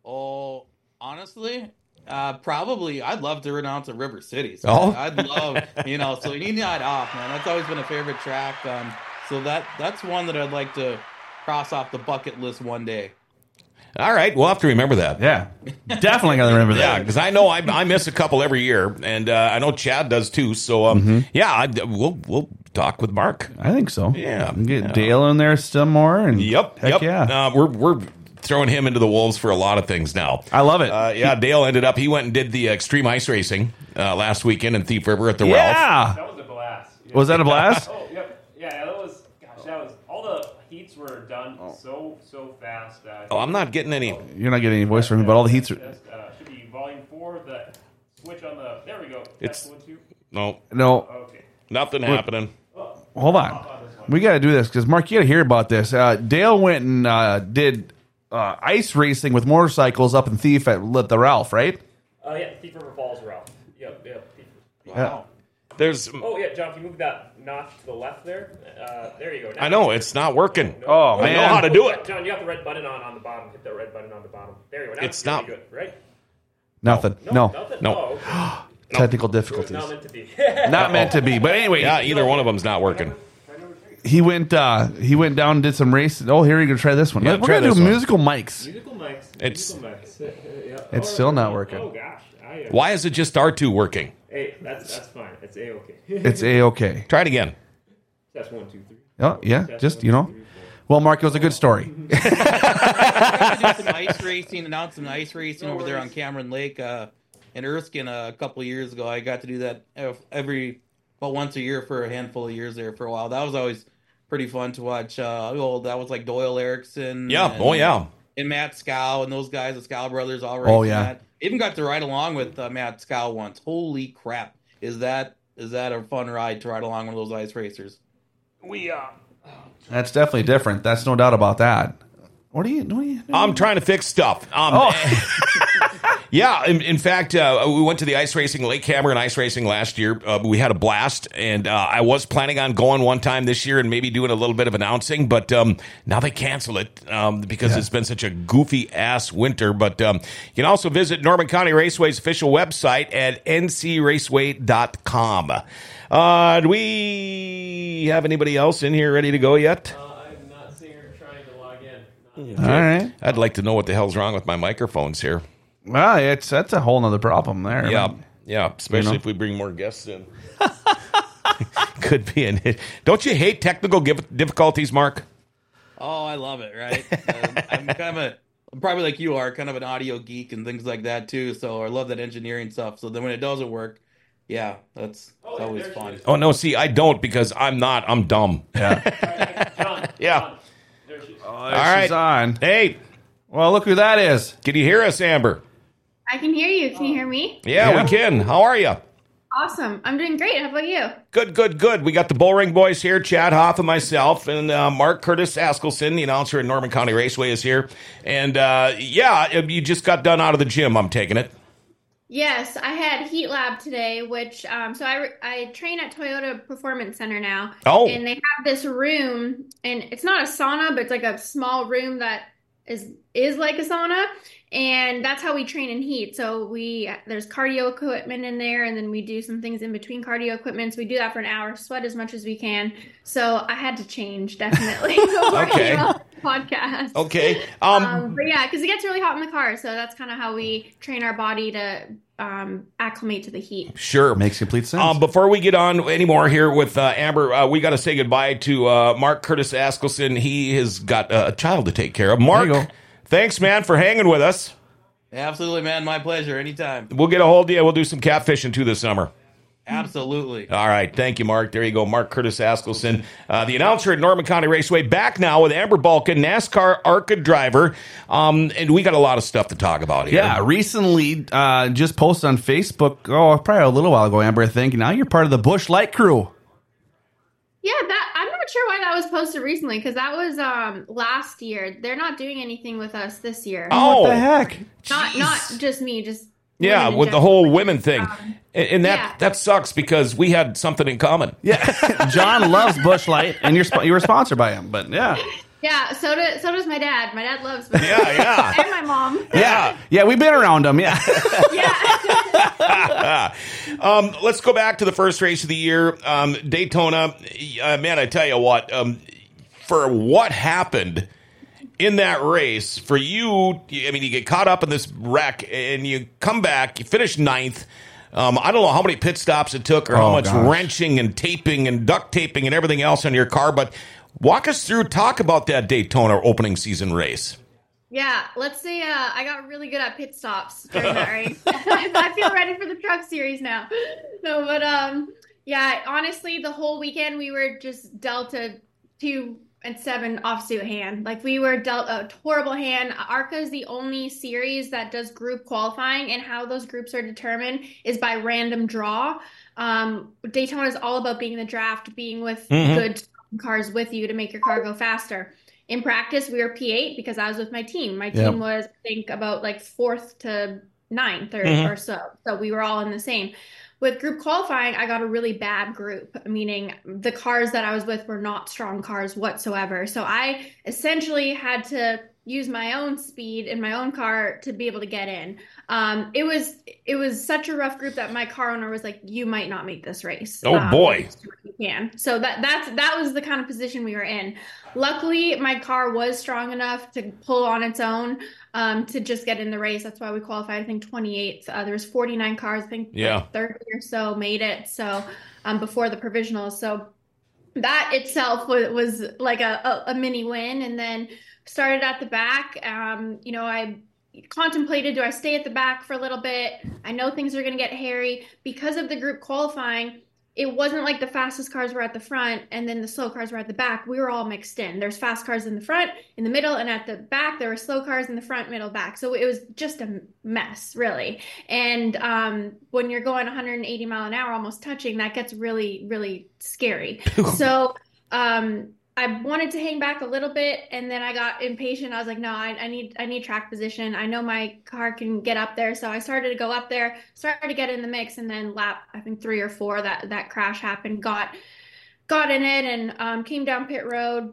Oh, honestly, uh, probably I'd love to renounce at River City. So Oh. I'd love, you know, so you need that off, man. That's always been a favorite track. Um, so that that's one that I'd like to cross off the bucket list one day. All right, we'll have to remember that. Yeah, definitely gonna remember Yeah, that. because I know I, I miss a couple every year, and uh, I know Chad does too. So, um, yeah, I, we'll we'll talk with Mark. I think so. Yeah, get yeah. Dale in there some more, and Yep, heck yep. yeah. Uh, we're we're throwing him into the wolves for a lot of things now. I love it. Uh, yeah, Dale ended up. He went and did the extreme ice racing uh, last weekend in Thief River at the Ralph. yeah. That was a blast. Yeah. Was that a blast? (laughs) Oh, yep. Yeah, that was, gosh, that was, all the heats were done Oh. so, so fast. Uh, Oh, I'm not getting any. You're not getting any voice from me, but all the heats are. Uh, should be volume four, the switch on the, there we go. It's- Test. No, No, Okay. nothing happening. hold on. We got to do this because Mark, you got to hear about this. Uh, Dale went and uh, did uh, ice racing with motorcycles up in Thief at the Ralph, right? Uh, yeah, Thief River Falls Ralph. Yep, yep. Thief River. Yeah. There's. Oh, yeah, John, if you move that notch to the left there, uh, there you go. Now I know it's not working. Oh, man, I know how to do it. John, you have the red button on on the bottom. Hit the red button on the bottom. There you go. Now It's it's not- good, right? Nothing. No. Nothing? No. Oh, okay. (gasps) Technical difficulties. not meant to be. (laughs) Not meant to be. But anyway, Yeah, either one of them's not working. he went uh, he went down and did some races. Oh, here you go. Try this one. Yeah, We're try gonna do this one. musical mics. Musical mics. It's- musical mics. yeah. It's still not working. Oh gosh. I, uh, Why is it just R2 working? Hey, that's that's fine. It's a okay. (laughs) It's a okay. Try it again. that's one, two, three. Oh yeah, Test just one, you know. two, three, four. Well, Mark, it was a good story. I got to do some ice racing, announced some ice racing over there on Cameron Lake uh, in Erskine uh, a couple of years ago. I got to do that ev- every about once a year for a handful of years there for a while. That was always pretty fun to watch. Uh, well, that was like Doyle Erickson. Yeah. and, Oh, yeah. and Matt Scow and those guys, the Scow brothers, all right. Oh, yeah. that. Even got to ride along with uh, Matt Scow once. Holy crap! Is that is that a fun ride to ride along one of those ice racers? We uh, That's definitely different. That's no doubt about that. What are you? What are you? I'm trying to fix stuff. Um, Oh. (laughs) yeah, in, in fact, uh, we went to the ice racing, Lake Cameron ice racing last year. Uh, we had a blast, and uh, I was planning on going one time this year and maybe doing a little bit of announcing, but um, now they cancel it um, because Yeah. it's been such a goofy ass winter. But um, you can also visit Norman County Raceway's official website at ncraceway.com. Uh, do we have anybody else in here ready to go yet? I'm not seeing her trying to log in. All right. I'd like to know what the hell's wrong with my microphones here. Well, it's that's a whole other problem there. Yeah, yeah. Especially You know? if we bring more guests in. (laughs) Could be an. Don't you hate technical gif- difficulties, Mark? Oh, I love it, right? um, I'm kind of a, I'm probably like you are, kind of an audio geek and things like that too. So I love that engineering stuff. So then when it doesn't work, yeah, that's Oh, it's yeah, always fun. Oh no, see, I don't because I'm not. I'm dumb. Yeah. (laughs) Yeah. John, there she is. All right. She's on. Hey, Well, look who that is. can you hear us, Amber? I can hear you. Can you hear me? Yeah, Yeah. we can. How are you? Awesome. I'm doing great. How about you? Good, good, good. We got the Bullring Boys here, Chad Hoff and myself, and uh, Mark Curtis Askelson, the announcer at Norman County Raceway, is here. And uh, yeah, you just got done out of the gym. I'm taking it. Yes, I had Heat Lab today, which um, so I I train at Toyota Performance Center now. Oh. And they have this room, and it's not a sauna, but it's like a small room that is is like a sauna, and that's how we train in heat. So we there's cardio equipment in there, and then we do some things in between cardio equipment. So we do that for an hour, sweat as much as we can. So I had to change definitely (laughs) Okay. came on the podcast. Okay. Um, Um, but yeah, because it gets really hot in the car, so that's kind of how we train our body to um, acclimate to the heat. sure. Makes complete sense. Um, before we get on anymore here with uh, Amber, uh, we got to say goodbye to uh, Mark Curtis Askelson. He has got uh, a child to take care of. Mark, There you go. Thanks, man, for hanging with us. Absolutely, man. My pleasure. Anytime. We'll get a hold of you. We'll do some catfishing too this summer. Absolutely. All right. Thank you, Mark. There you go. Mark Curtis Askelson, uh, the announcer at Norman County Raceway, back now with Amber Balcaen, NASCAR ARCA driver. Um, and we got a lot of stuff to talk about here. yeah, recently uh, just posted on Facebook. Oh, probably a little while ago, Amber. I think now you're part of the Busch Light crew. Yeah, that I'm not sure why that was posted recently because that was um, last year. They're not doing anything with us this year. Oh, What the heck? not jeez. not just me, just Yeah, women in with the whole women thing. Um, And, and that, yeah. that sucks because we had something in common. Yeah, (laughs) John loves Busch Light, and you're you were sponsored by him. But yeah, Yeah, so do, so does my dad. My dad loves Busch Yeah, yeah. (laughs) and my mom. Yeah. yeah, we've been around them. Yeah, (laughs) Yeah. (laughs) Um, let's go back to the first race of the year, um, Daytona. Uh, man, I tell you what, um, for what happened in that race, for you, I mean, you get caught up in this wreck and you come back, you finish ninth. Um, I don't know how many pit stops it took or how Oh, much gosh. wrenching and taping and duct taping and everything else on your car, but walk us through, talk about that Daytona opening season race. Yeah, let's say uh, I got really good at pit stops during that race. (laughs) I feel ready for the truck series now. No, but um, yeah, honestly, the whole weekend we were just dealt a two and seven offsuit hand. Like we were dealt a horrible hand. ARCA is the only series that does group qualifying, and how those groups are determined is by random draw. Um, Daytona is all about being in the draft, being with Mhm. good cars with you to make your car go faster. In practice, we were P8 because I was with my team. My team was, I think, about like fourth to ninth or, Mhm. or so. So we were all in the same. With group qualifying, I got a really bad group, meaning the cars that I was with were not strong cars whatsoever. So I essentially had to use my own speed in my own car to be able to get in. Um, it was it was such a rough group that my car owner was like, "You might not make this race." Oh, Um, boy. just do what you can. So that that's that was the kind of position we were in. Luckily, my car was strong enough to pull on its own um, to just get in the race. That's why we qualified. I think 28th. Uh, there was 49 cars. I think Yeah. like 30 or so made it. So um, before the provisionals. So that itself was, was like a, a, a mini win. And then started at the back. Um, you know, I contemplated do I stay at the back for a little bit? I know things are going to get hairy because of the group qualifying. It wasn't like the fastest cars were at the front and then the slow cars were at the back. We were all mixed in. There's fast cars in the front, in the middle, and at the back there were slow cars in the front, middle, back. So it was just a mess, really. And um, when you're going 180 mile an hour, almost touching, that gets really, really scary. (laughs) so um, I wanted to hang back a little bit, and then I got impatient. I was like, "No, I, I need I need track position. I know my car can get up there." So I started to go up there, started to get in the mix, and then lap I think three or four that that crash happened. Got got in it and um, came down pit road.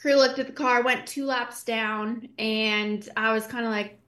Crew looked at the car, went two laps down, and I was kind of like,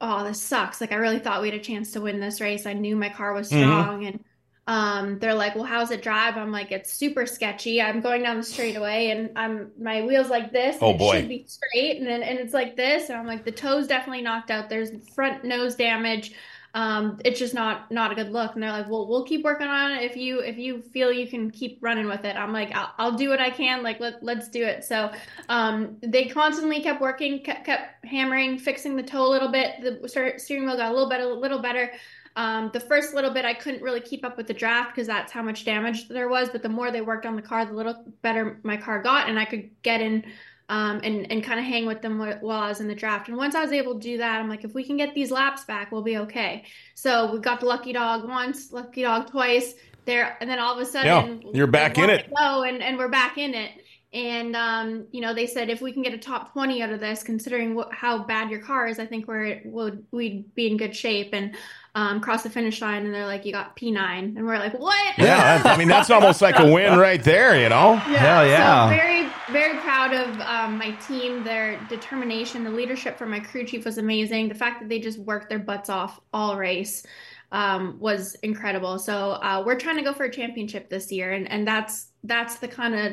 "Oh, this sucks." Like I really thought we had a chance to win this race. I knew my car was Mhm. strong, and um, they're like, "Well, how's it drive?" I'm like, "It's super sketchy. I'm going down the straightaway, and I'm my wheels like this. Oh, it boy. should be straight, and then and it's like this." And I'm like, "The toe's definitely knocked out. There's front nose damage. Um, it's just not not a good look." And they're like, "Well, we'll keep working on it if you if you feel you can keep running with it." I'm like, "I'll, I'll do what I can. Like, let let's do it." So um, they constantly kept working, kept, kept hammering, fixing the toe a little bit. The steering wheel got a little better, a little better. Um, the first little bit, I couldn't really keep up with the draft because that's how much damage there was. But the more they worked on the car, the little better my car got, and I could get in um, and and kind of hang with them while I was in the draft. And once I was able to do that, I'm like, if we can get these laps back, we'll be okay. So we got the lucky dog once, lucky dog twice. There, and then all of a sudden, Yeah, you're back in it. Go and and we're back in it. And um, you know, they said if we can get a top twenty out of this, considering what, how bad your car is, I think we're would we'd be in good shape. And um, cross the finish line, and they're like, "You got P 9 and we're like, "What?" Yeah, I mean that's almost like a (laughs) win right there, you know. Hell yeah. So very, very proud of um, my team. Their determination, the leadership from my crew chief was amazing. The fact that they just worked their butts off all race um, was incredible. So uh, we're trying to go for a championship this year, and and that's that's the kind of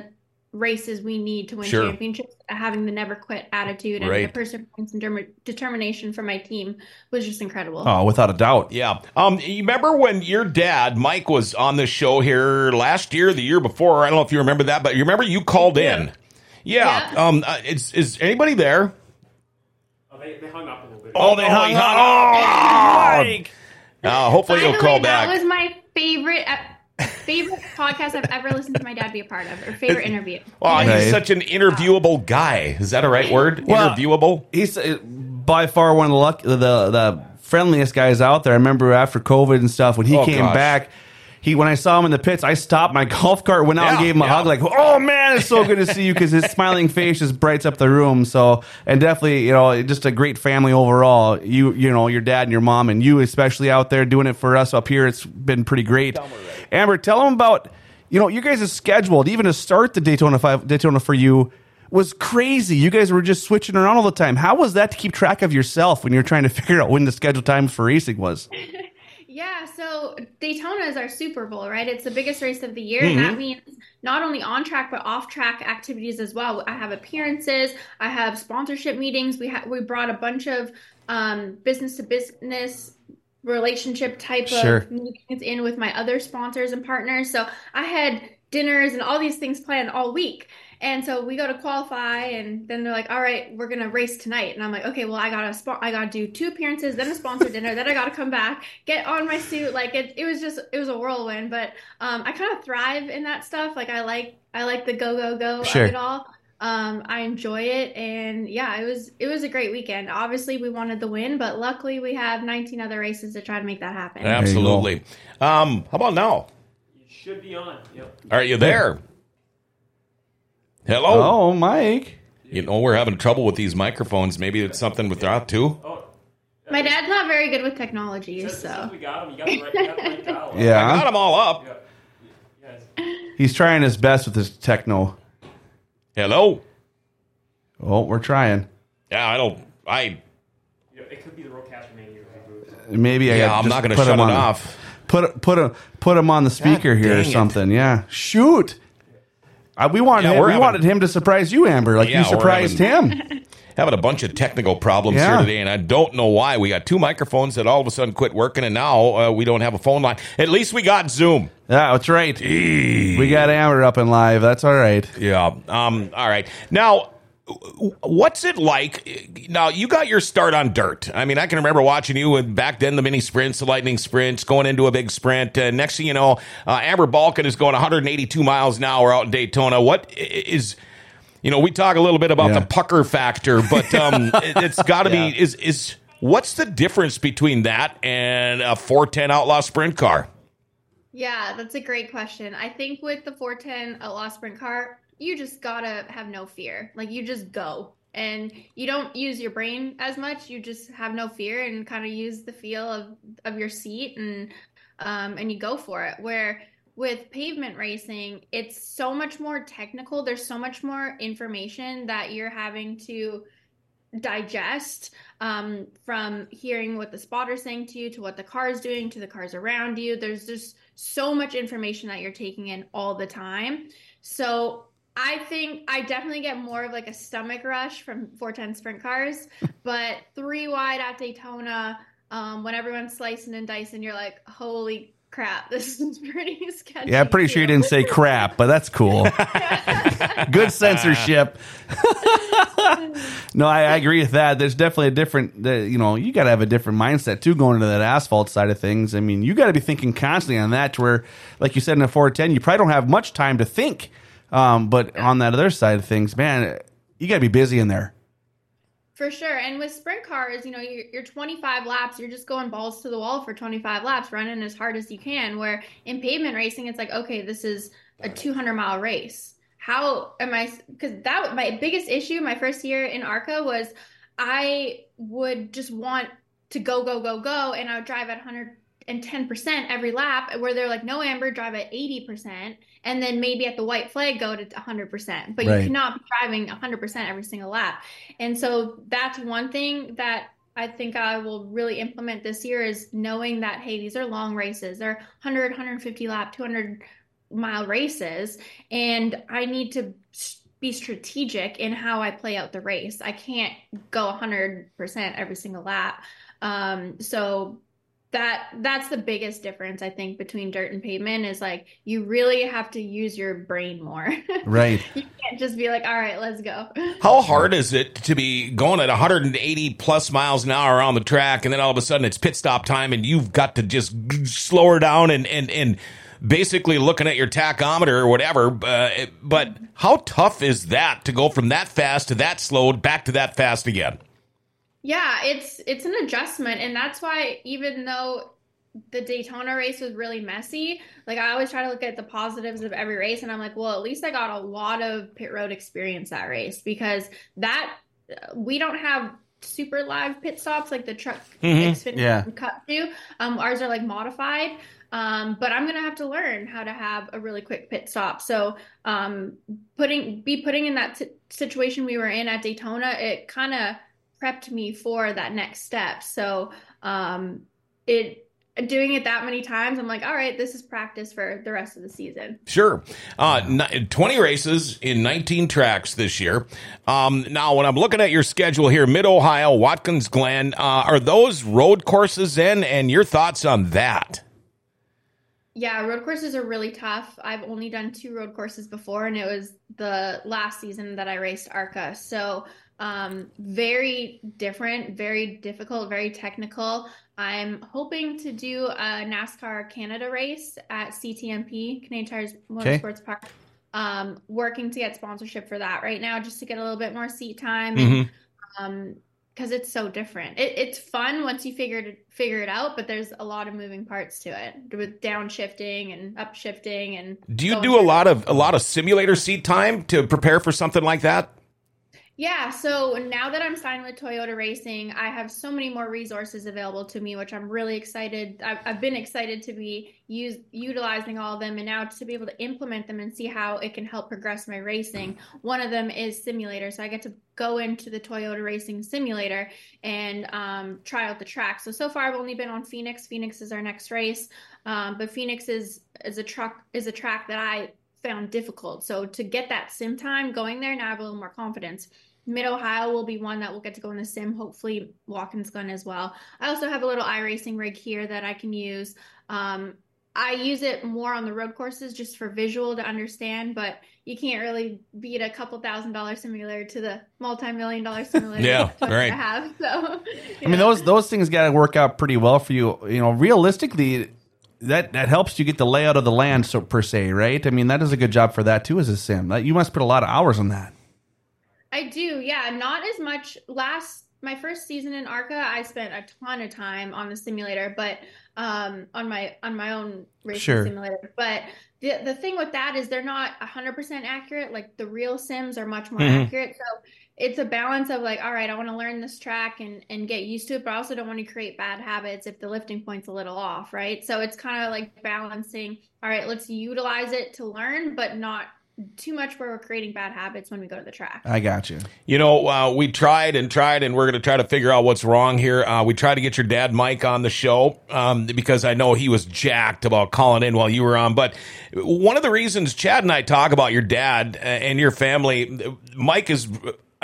races we need to win Sure. championships. Having the never quit attitude and Right. the perseverance and derm- determination from my team was just incredible. Oh, without a doubt. Yeah. Um, you remember when your dad, Mike, was on the show here last year, the year before? I don't know if you remember that, but you remember you called in. Yeah. Yeah. Um, uh, is is anybody there? Oh, they, they hung up a little bit. Oh, they hung up. Mike. Uh, hopefully By you'll the call way, back. That was my favorite ep- favorite podcast I've ever listened to my dad be a part of, or favorite interview. well, he's such an interviewable guy. Is that a right word? Well- interviewable. He's uh, by far one of the luck, the the friendliest guys out there. I remember after COVID and stuff when he Oh, came gosh. back. He when I saw him in the pits, I stopped my (laughs) golf cart, went out and gave him a yeah. hug, like, "Oh man, it's so good to see you!" Because his smiling face just brights up the room. So, and definitely, you know, just a great family overall. You, you know, your dad and your mom, and you especially out there doing it for us up here. It's been pretty great. Amber, tell them about, you know, you guys' scheduled even to start the Daytona Five Daytona for you was crazy. You guys were just switching around all the time. How was that to keep track of yourself when you're trying to (laughs) figure out when the scheduled time for racing was? (laughs) Yeah, so Daytona is our Super Bowl, right? It's the biggest race of the year, and that means not only on track but off track activities as well. I have appearances, I have sponsorship meetings. We ha- we brought a bunch of um, business to business relationship type Sure. of meetings in with my other sponsors and partners. So I had dinners and all these things planned all week. And so we go to qualify, and then they're like, "All right, we're gonna race tonight." And I'm like, "Okay, well, I gotta spo- I gotta do two appearances, then a sponsor dinner, then I gotta come back, get on my suit." Like it, it was just it was a whirlwind. But um, I kind of thrive in that stuff. Like I like I like the go go go Sure. of it all. Um, I enjoy it, and yeah, it was it was a great weekend. Obviously, we wanted the win, but luckily we have 19 other races to try to make that happen. Absolutely. Um, how about now? You should be on. Yep. Are you there? Hello. Oh, Mike. You know we're having trouble with these microphones. Maybe it's something with that too. Oh, My dad's not very good with technology, so since we got him, you got the right, you got the right dial. (laughs) I got Yeah. them all up. Yeah. Yes. He's trying his best with his techno. Hello. Oh, we're trying. Yeah, I don't. I You know, it could be the Rodecaster Mania reboot. Maybe I yeah, gotta I'm just not going to put shut him it on- off. Put put him put him on the speaker here or dang it. something. Yeah. Shoot. Uh, we wanted Yeah, him, we're we having- wanted him to surprise you, Amber, like Yeah, you we're surprised him. (laughs) Having a bunch of technical problems Yeah. here today, and I don't know why. We got two microphones that all of a sudden quit working, and now uh, we don't have a phone line. At least we got Zoom. Yeah, that's right. We got Amber up and live. That's all right. Yeah. Um. All right. Now, what's it like? Now, you got your start on dirt. I mean, I can remember watching you with back then the mini sprints, the lightning sprints, going into a big sprint. Uh, next thing you know, uh, Amber Balcaen is going 182 miles an hour out in Daytona. what is you know, we talk a little bit about Yeah. the pucker factor, but um, (laughs) it, it's got to Yeah. be is is what's the difference between that and a 410 Outlaw sprint car? Yeah, that's a great question. I think with the 410 Outlaw Sprint car, you just gotta have no fear. Like you just go and you don't use your brain as much. You just have no fear and kind of use the feel of of your seat and um and you go for it. Where with pavement racing, it's so much more technical. There's so much more information that you're having to digest um, from hearing what the spotter's saying to you to what the car is doing to the cars around you. There's just so much information that you're taking in all the time. So I think I definitely get more of like a stomach rush from 410 sprint cars, (laughs) but three wide at Daytona, um, when everyone's slicing and dicing, you're like, holy crap, (laughs) this is pretty sketchy. Yeah, I'm pretty sure you didn't say crap, but that's cool. (laughs) Good censorship. no, I, I agree with that. There's definitely a different, you know, you got to have a different mindset too going into that asphalt side of things. I mean, you got to be thinking constantly on that to where, like you said in a 410, you probably don't have much time to think. Um, but on that other side of things, man, you got to be busy in there. For sure. And with sprint cars, you know, you're, you're 25 laps, you're just going balls to the wall for 25 laps, running as hard as you can. Where in pavement racing, it's like, okay, this is a 200 mile race. How am I? Because that my biggest issue my first year in ARCA was I would just want to go, go, go, go. And I would drive at 110% every lap, where they're like, no, Amber, drive at 80%. And then maybe at the white flag, go to 100%. But Right. you cannot be driving 100% every single lap. And so that's one thing that I think I will really implement this year is knowing that, hey, these are long races. They're 100, 150 lap, 200 mile races. And I need to be strategic in how I play out the race. I can't go 100% every single lap. Um, so that that's the biggest difference I think between dirt and pavement is like you really have to use your brain more. (laughs) Right. you can't just be like, all right, let's go. How hard is it to be going at 180 plus miles an hour on the track, and then all of a sudden it's pit stop time, and you've got to just slow her down and and and basically looking at your tachometer or whatever. Uh, but how tough is that to go from that fast to that slowed back to that fast again? Yeah, it's it's an adjustment, and that's why even though the Daytona race was really messy, like I always try to look at the positives of every race, and I'm like, well, at least I got a lot of pit road experience that race because that we don't have super live pit stops like the truck Mhm. Xfinity Yeah. cut do. Um, ours are like modified. Um, but I'm gonna have to learn how to have a really quick pit stop. So, um, putting be putting in that si- situation we were in at Daytona, it kind of prepped me for that next step. So, um, it doing it that many times, I'm like, all right, this is practice for the rest of the season. Sure. Uh, ni- 20 races in 19 tracks this year. Um, now, when I'm looking at your schedule here, Mid Ohio, Watkins Glen, uh, are those road courses in? And your thoughts on that? Yeah, road courses are really tough. I've only done two road courses before, and it was the last season that I raced ARCA. So, um, very different, very difficult, very technical. I'm hoping to do a NASCAR Canada race at CTMP, Canadian Tires Okay. Motorsports Park. Um, working to get sponsorship for that right now, just to get a little bit more seat time. Mhm. um because it's so different it, it's fun once you figure it figure it out but there's a lot of moving parts to it with downshifting and upshifting and Do you do a lot of a lot of simulator seat time to prepare for something like that? Yeah so now that i'm signed with toyota racing i have so many more resources available to me which i'm really excited i've, I've been excited to be use, utilizing all of them and now to be able to implement them and see how it can help progress my racing. One of them is simulator so i get to go into the toyota racing simulator and um, try out the track. So so far i've only been on phoenix. Phoenix is our next race um, but phoenix is is a truck is a track that i found difficult. So to get that sim time going there, now I have a little more confidence. Mid Ohio will be one that will get to go in the sim, hopefully Watkins Glen as well. I also have a little iRacing rig here that I can use. Um, I use it more on the road courses just for visual to understand, but you can't really beat a couple thousand dollar simulator to the multi-million dollar (laughs) simulator Yeah, that Toyota right. have. So I mean, those those things got to work out pretty well for you. You know, realistically, that that helps you get the layout of the land, so per se, right? I mean, that does a good job for that too as a sim. You must put a lot of hours on that. I do, yeah. Not as much. Last my first season in ARCA, I spent a ton of time on the simulator, but um, on my on my own racing Sure. simulator. But the the thing with that is they're not hundred percent accurate. Like the real sims are much more Mhm. accurate. So it's a balance of like, all right, I want to learn this track and and get used to it, but I also don't want to create bad habits if the lifting point's a little off, right? So it's kind of like balancing. All right, let's utilize it to learn, but not too much where we're creating bad habits when we go to the track. I got you. You know, uh, we tried and tried, and we're going to try to figure out what's wrong here. Uh, we tried to get your dad, Mike, on the show um, because I know he was jacked about calling in while you were on. But one of the reasons Chad and I talk about your dad uh, and your family, Mike is.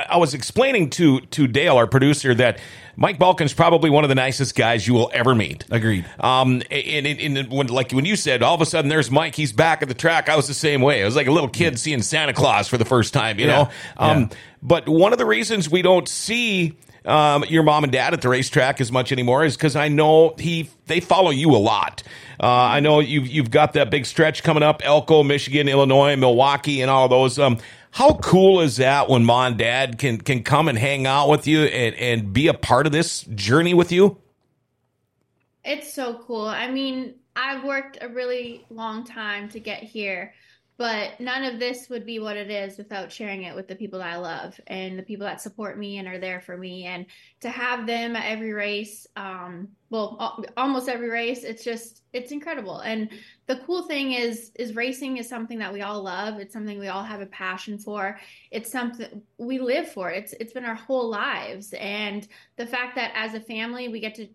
I was explaining to to Dale, our producer, that Mike Balcaen's probably one of the nicest guys you will ever meet. Agreed. Um, and, and, and when, like when you said, all of a sudden there's Mike, he's back at the track. I was the same way. I was like a little kid seeing Santa Claus for the first time, you Yeah. know? Um, Yeah. but one of the reasons we don't see, um, your mom and dad at the racetrack as much anymore is because I know he, they follow you a lot. Uh, I know you've, you've got that big stretch coming up, Elko, Michigan, Illinois, Milwaukee, and all those. Um, how cool is that when mom and dad can, can come and hang out with you and, and be a part of this journey with you? It's so cool. I mean, I've worked a really long time to get here, but none of this would be what it is without sharing it with the people that I love and the people that support me and are there for me. And to have them at every race, um, well, al- almost every race, it's just it's incredible. And the cool thing is is racing is something that we all love. It's something we all have a passion for. It's something we live for. It's it's been our whole lives. And the fact that as a family we get to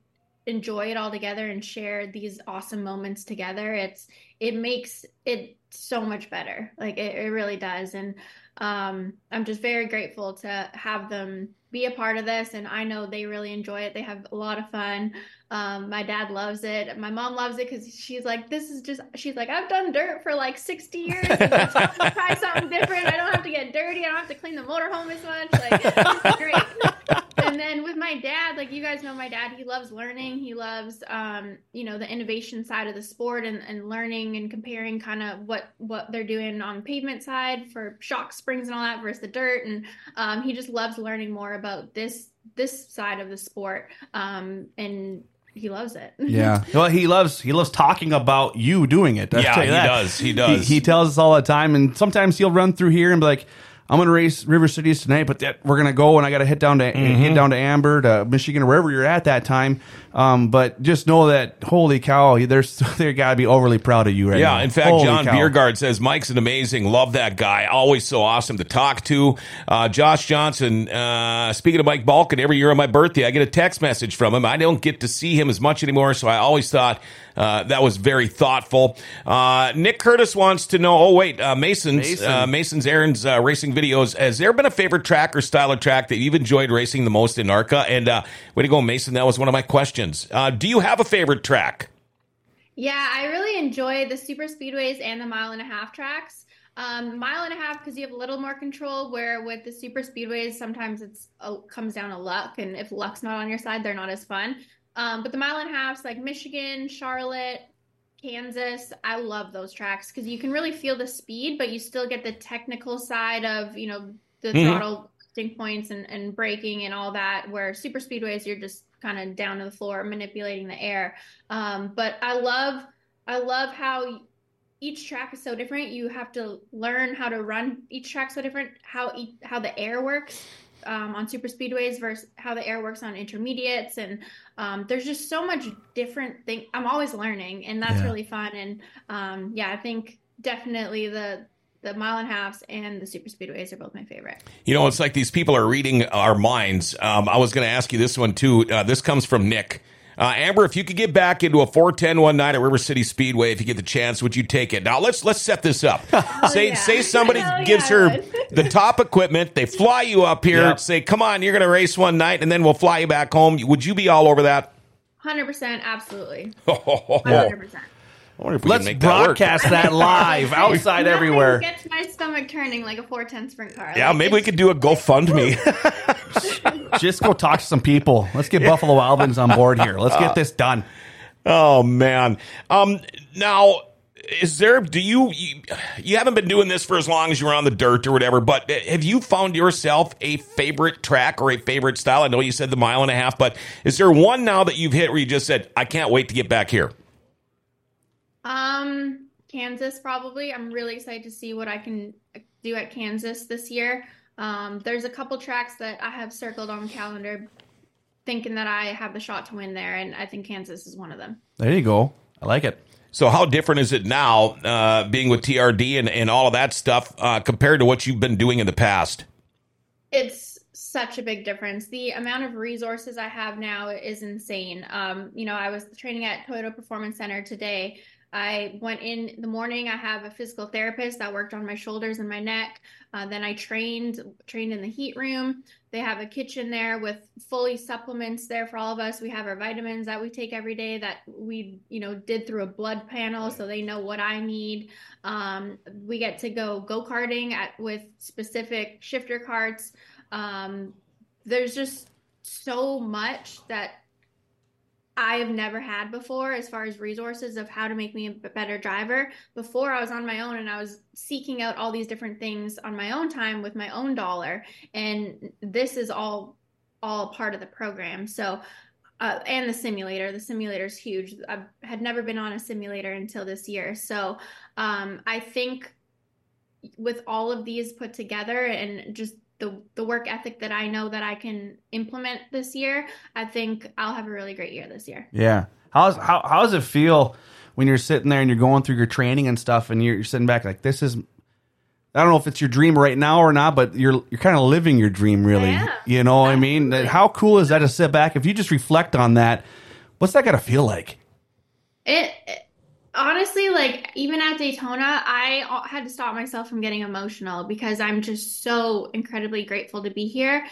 enjoy it all together and share these awesome moments together it's it makes it so much better. Like it, it really does. And um i'm just very grateful to have them be a part of this. And i know they really enjoy it. They have a lot of fun um my dad loves it my mom loves it because she's like this is just she's like i've done dirt for like 60 years try (laughs) something different i don't have to get dirty i don't have to clean the motorhome as much like it's great and then with my dad, like you guys know my dad, he loves learning. He loves um, you know, the innovation side of the sport and, and learning and comparing kind of what what they're doing on pavement side for shock springs and all that versus the dirt. And um, he just loves learning more about this this side of the sport. Um, and he loves it. (laughs) Yeah. Well, he loves he loves talking about you doing it. I'll Yeah, tell you he that. does. He does. He, he tells us all the time, and sometimes he'll run through here and be like. I'm gonna race River Cities tonight, but that, we're gonna go and I gotta hit down to Mm-hmm. get down to Amber to Michigan or wherever you're at that time. Um, but just know that holy cow, there's (laughs) they gotta be overly proud of you right now. Yeah, in fact, Holy John cow. Biergard says Mike's an amazing. Love that guy. Always so awesome to talk to. Uh, Josh Johnson. Uh, speaking of Mike Balcaen, every year on my birthday, I get a text message from him. I don't get to see him as much anymore, so I always thought uh, that was very thoughtful. Uh, Nick Curtis wants to know. Oh wait, uh, Mason's Mason. Uh, Mason's Aaron's uh, racing videos. Has there been a favorite track or style of track that you've enjoyed racing the most in ARCA? And uh, way to go, Mason. That was one of my questions. Uh, do you have a favorite track? Yeah, I really enjoy the super speedways and the mile and a half tracks. Um, mile and a half because you have a little more control. Where with the super speedways, sometimes it's oh, comes down to luck, and if luck's not on your side, they're not as fun. Um, but the mile and a halfs, like Michigan, Charlotte, Kansas, I love those tracks because you can really feel the speed, but you still get the technical side of you know the Mhm. throttle points and, and braking and all that. Where super speedways, you're just kind of down to the floor manipulating the air. Um, but I love I love how each track is so different. You have to learn how to run each track so different. How e- how the air works um, on super speedways versus how the air works on intermediates, and um, there's just so much different thing. I'm always learning, and that's Yeah. really fun. And um, yeah, I think definitely the the mile and a halves and the super speedways are both my favorite. You know, it's like these people are reading our minds. Um, I was going to ask you this one too. Uh, this comes from Nick. Uh, Amber, if you could get back into a 410 one night at River City Speedway, if you get the chance, would you take it? Now let's let's set this up. (laughs) say yeah. say somebody Hell gives I her the top equipment, they fly you up here, Yep. say, "Come on, you're going to race one night, and then we'll fly you back home." Would you be all over that? Hundred percent, absolutely, (laughs) hundred percent. Wonder if we Let's can make that work. broadcast that (laughs) live outside everywhere. Gets my stomach turning like a 410 sprint car. Yeah, Like, maybe we could do a GoFundMe. (laughs) (laughs) Just go talk to some people. Let's get Buffalo Wild Wings on board here. Let's get this done. Oh man. Um now is there do you, you you haven't been doing this for as long as you were on the dirt or whatever, but have you found yourself a favorite track or a favorite style? I know you said the mile and a half, but is there one now that you've hit where you just said, I can't wait to get back here? Um, Kansas probably. I'm really excited to see what I can do at Kansas this year. Um, there's a couple tracks that I have circled on the calendar, thinking that I have the shot to win there, and I think Kansas is one of them. There you go. I like it. So how different is it now, uh, being with TRD and, and all of that stuff, uh, compared to what you've been doing in the past? It's such a big difference. The amount of resources I have now is insane. Um, you know, I was training at Toyota Performance Center today. I went in the morning. I have a physical therapist that worked on my shoulders and my neck. Uh, then I trained trained in the heat room. They have a kitchen there with fully supplements there for all of us. We have our vitamins that we take every day that we you know did through a blood panel, so they know what I need. Um, we get to go go karting at with specific shifter karts. Um, there's just so much that I have never had before as far as resources of how to make me a better driver. Before I was on my own and I was seeking out all these different things on my own time with my own dollar. And this is all all part of the program. So uh, and the simulator. The simulator is huge. I had never been on a simulator until this year. So um, I think with all of these put together and just the the work ethic that I know that I can implement this year, I think I'll have a really great year this year. Yeah. How's how how does it feel when you're sitting there and you're going through your training and stuff and you're, you're sitting back like this is I don't know if it's your dream right now or not, but you're you're kind of living your dream really. Yeah, you know what I mean? How cool is that to sit back if you just reflect on that? What's that got to feel like? It, it- honestly, like even at Daytona, I had to stop myself from getting emotional because I'm just so incredibly grateful to be here.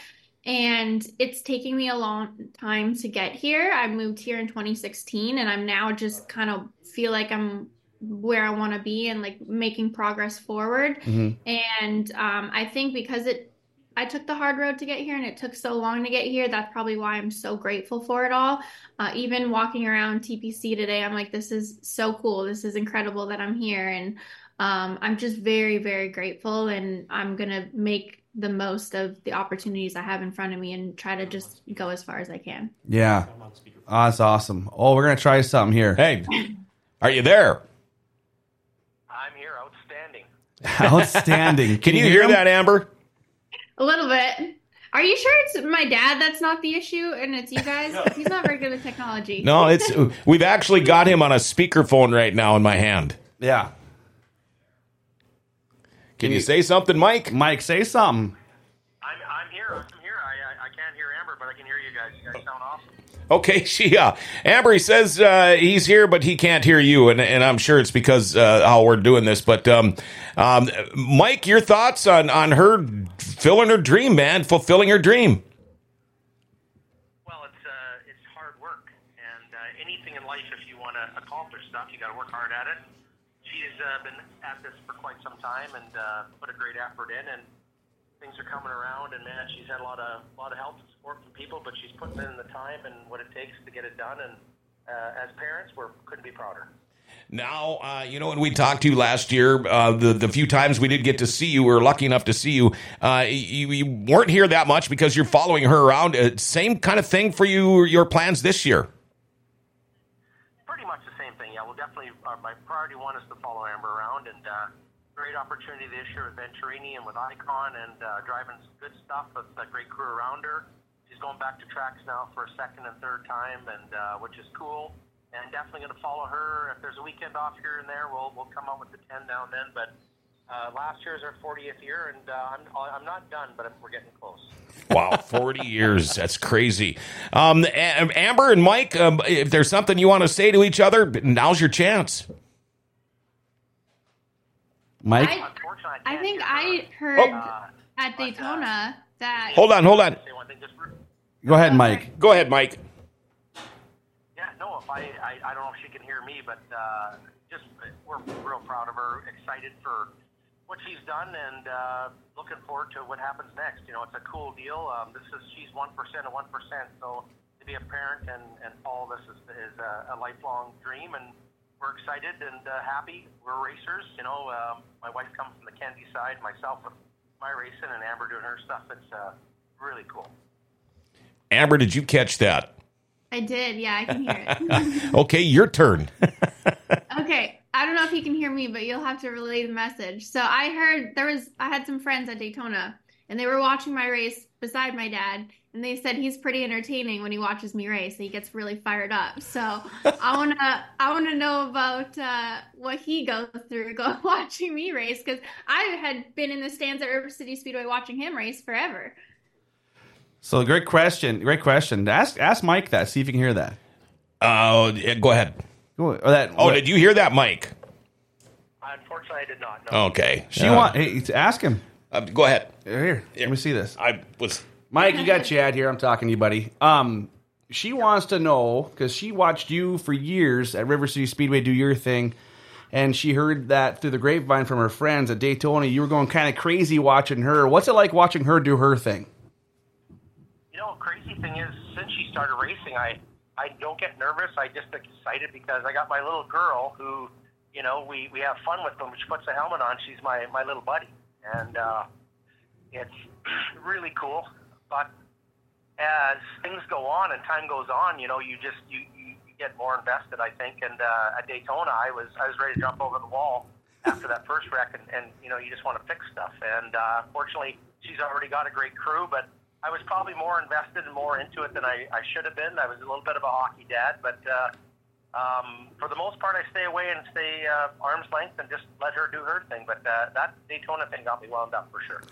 And it's taking me a long time to get here. I moved here in 2016 and I'm now just kind of feel like I'm where I want to be and like making progress forward. Mhm. And um, I think because it, I took the hard road to get here and it took so long to get here, that's probably why I'm so grateful for it all. Uh, even walking around TPC today, I'm like, this is so cool. This is incredible that I'm here. And um, I'm just very, very grateful. And I'm going to make the most of the opportunities I have in front of me and try to just go as far as I can. Yeah. Oh, that's awesome. Oh, we're going to try something here. Hey, are you there? I'm here, outstanding. (laughs) Outstanding. Can you hear him? that, Amber? A little bit. Are you sure it's my dad that's not the issue and it's you (laughs) guys? He's not very good at technology. No, it's we've actually got him on a speakerphone right now in my hand. Yeah. Can you say something, Mike? Mike, say something. I'm I'm here. I'm here. I I, I can't hear Amber, but I can hear you guys. You guys sound awesome. Okay, (laughs) she, uh, Amber, says uh, he's here, but he can't hear you, and, and I'm sure it's because uh, how we're doing this. But um, um, Mike, your thoughts on on her fulfilling her dream, man, fulfilling her dream. Well, it's uh it's hard work, And anything in life, if you want to accomplish stuff, you got to work hard at it. She's uh, been at this for quite some time and uh, put a great effort in, and things are coming around. And man, she's had a lot of a lot of help support from people, but she's putting in the time and what it takes to get it done. And uh, as parents, we couldn't be prouder. Now, uh, you know, when we talked to you last year, uh, the the few times we did get to see you, we were lucky enough to see you. Uh, you, you weren't here that much because you're following her around. Uh, same kind of thing for you. Your plans this year? Pretty much the same thing. Yeah, well, definitely. Uh, my priority one is to follow Amber around, and uh, great opportunity this year with Venturini and with Icon, and uh, driving some good stuff with a great crew around her. She's going back to tracks now for a second and third time, and uh, which is cool and definitely going to follow her. If there's a weekend off here and there, we'll we'll come up with the ten now and then. But uh, last year is our 40th year, and uh, I'm I'm not done, but we're getting close. Wow, 40 (laughs) years. That's crazy. Um, Amber and Mike, um, if there's something you want to say to each other, now's your chance. Mike? I, I think I heard oh. at Daytona that. Hold on, hold on. Go ahead, Mike. Go ahead, Mike. Yeah, no, if I, I, I don't know if she can hear me, but uh, just we're real proud of her, excited for what she's done, and uh, looking forward to what happens next. You know, it's a cool deal. Um, this is she's one percent of one percent, so to be a parent and and all this is is a, a lifelong dream, and we're excited and uh, happy. We're racers. You know, um, my wife comes from the Kendy side, myself with my racing, and Amber doing her stuff. It's uh, really cool. Amber, did you catch that? I did. Yeah, I can hear it. (laughs) okay, your turn. okay. I don't know if you can hear me, but you'll have to relay the message. So I heard there was I had some friends at Daytona and they were watching my race beside my dad and they said he's pretty entertaining when he watches me race. He gets really fired up. So I wanna I wanna know about uh, what he goes through go (laughs) watching me race because I had been in the stands at River City Speedway watching him race forever. So great question. Great question. Ask ask Mike that. See if you can hear that. Oh, uh, go ahead. Go, that, oh, what? did you hear that, Mike? Unfortunately, I did not. No. Okay. She uh, want hey, ask him. Uh, go ahead. Here, here, let me see this. I was Mike. You got Chad here. I'm talking to you, buddy. Um, she wants to know because she watched you for years at River City Speedway do your thing, and she heard that through the grapevine from her friends at Daytona. You were going kind of crazy watching her. What's it like watching her do her thing? Crazy thing is, since she started racing, I I don't get nervous. I just excited because I got my little girl who, you know, we we have fun with when she puts the helmet on. She's my my little buddy, and uh, it's (clears throat) really cool. But as things go on and time goes on, you know, you just you, you get more invested. I think. And uh, at Daytona, I was I was ready to jump over the wall after that first wreck, and, and you know, you just want to fix stuff. And uh, fortunately, she's already got a great crew, but I was probably more invested and more into it than I, I should have been. I was a little bit of a hockey dad, but uh, um, for the most part, I stay away and stay uh, arm's length and just let her do her thing. But uh, that Daytona thing got me wound up for sure.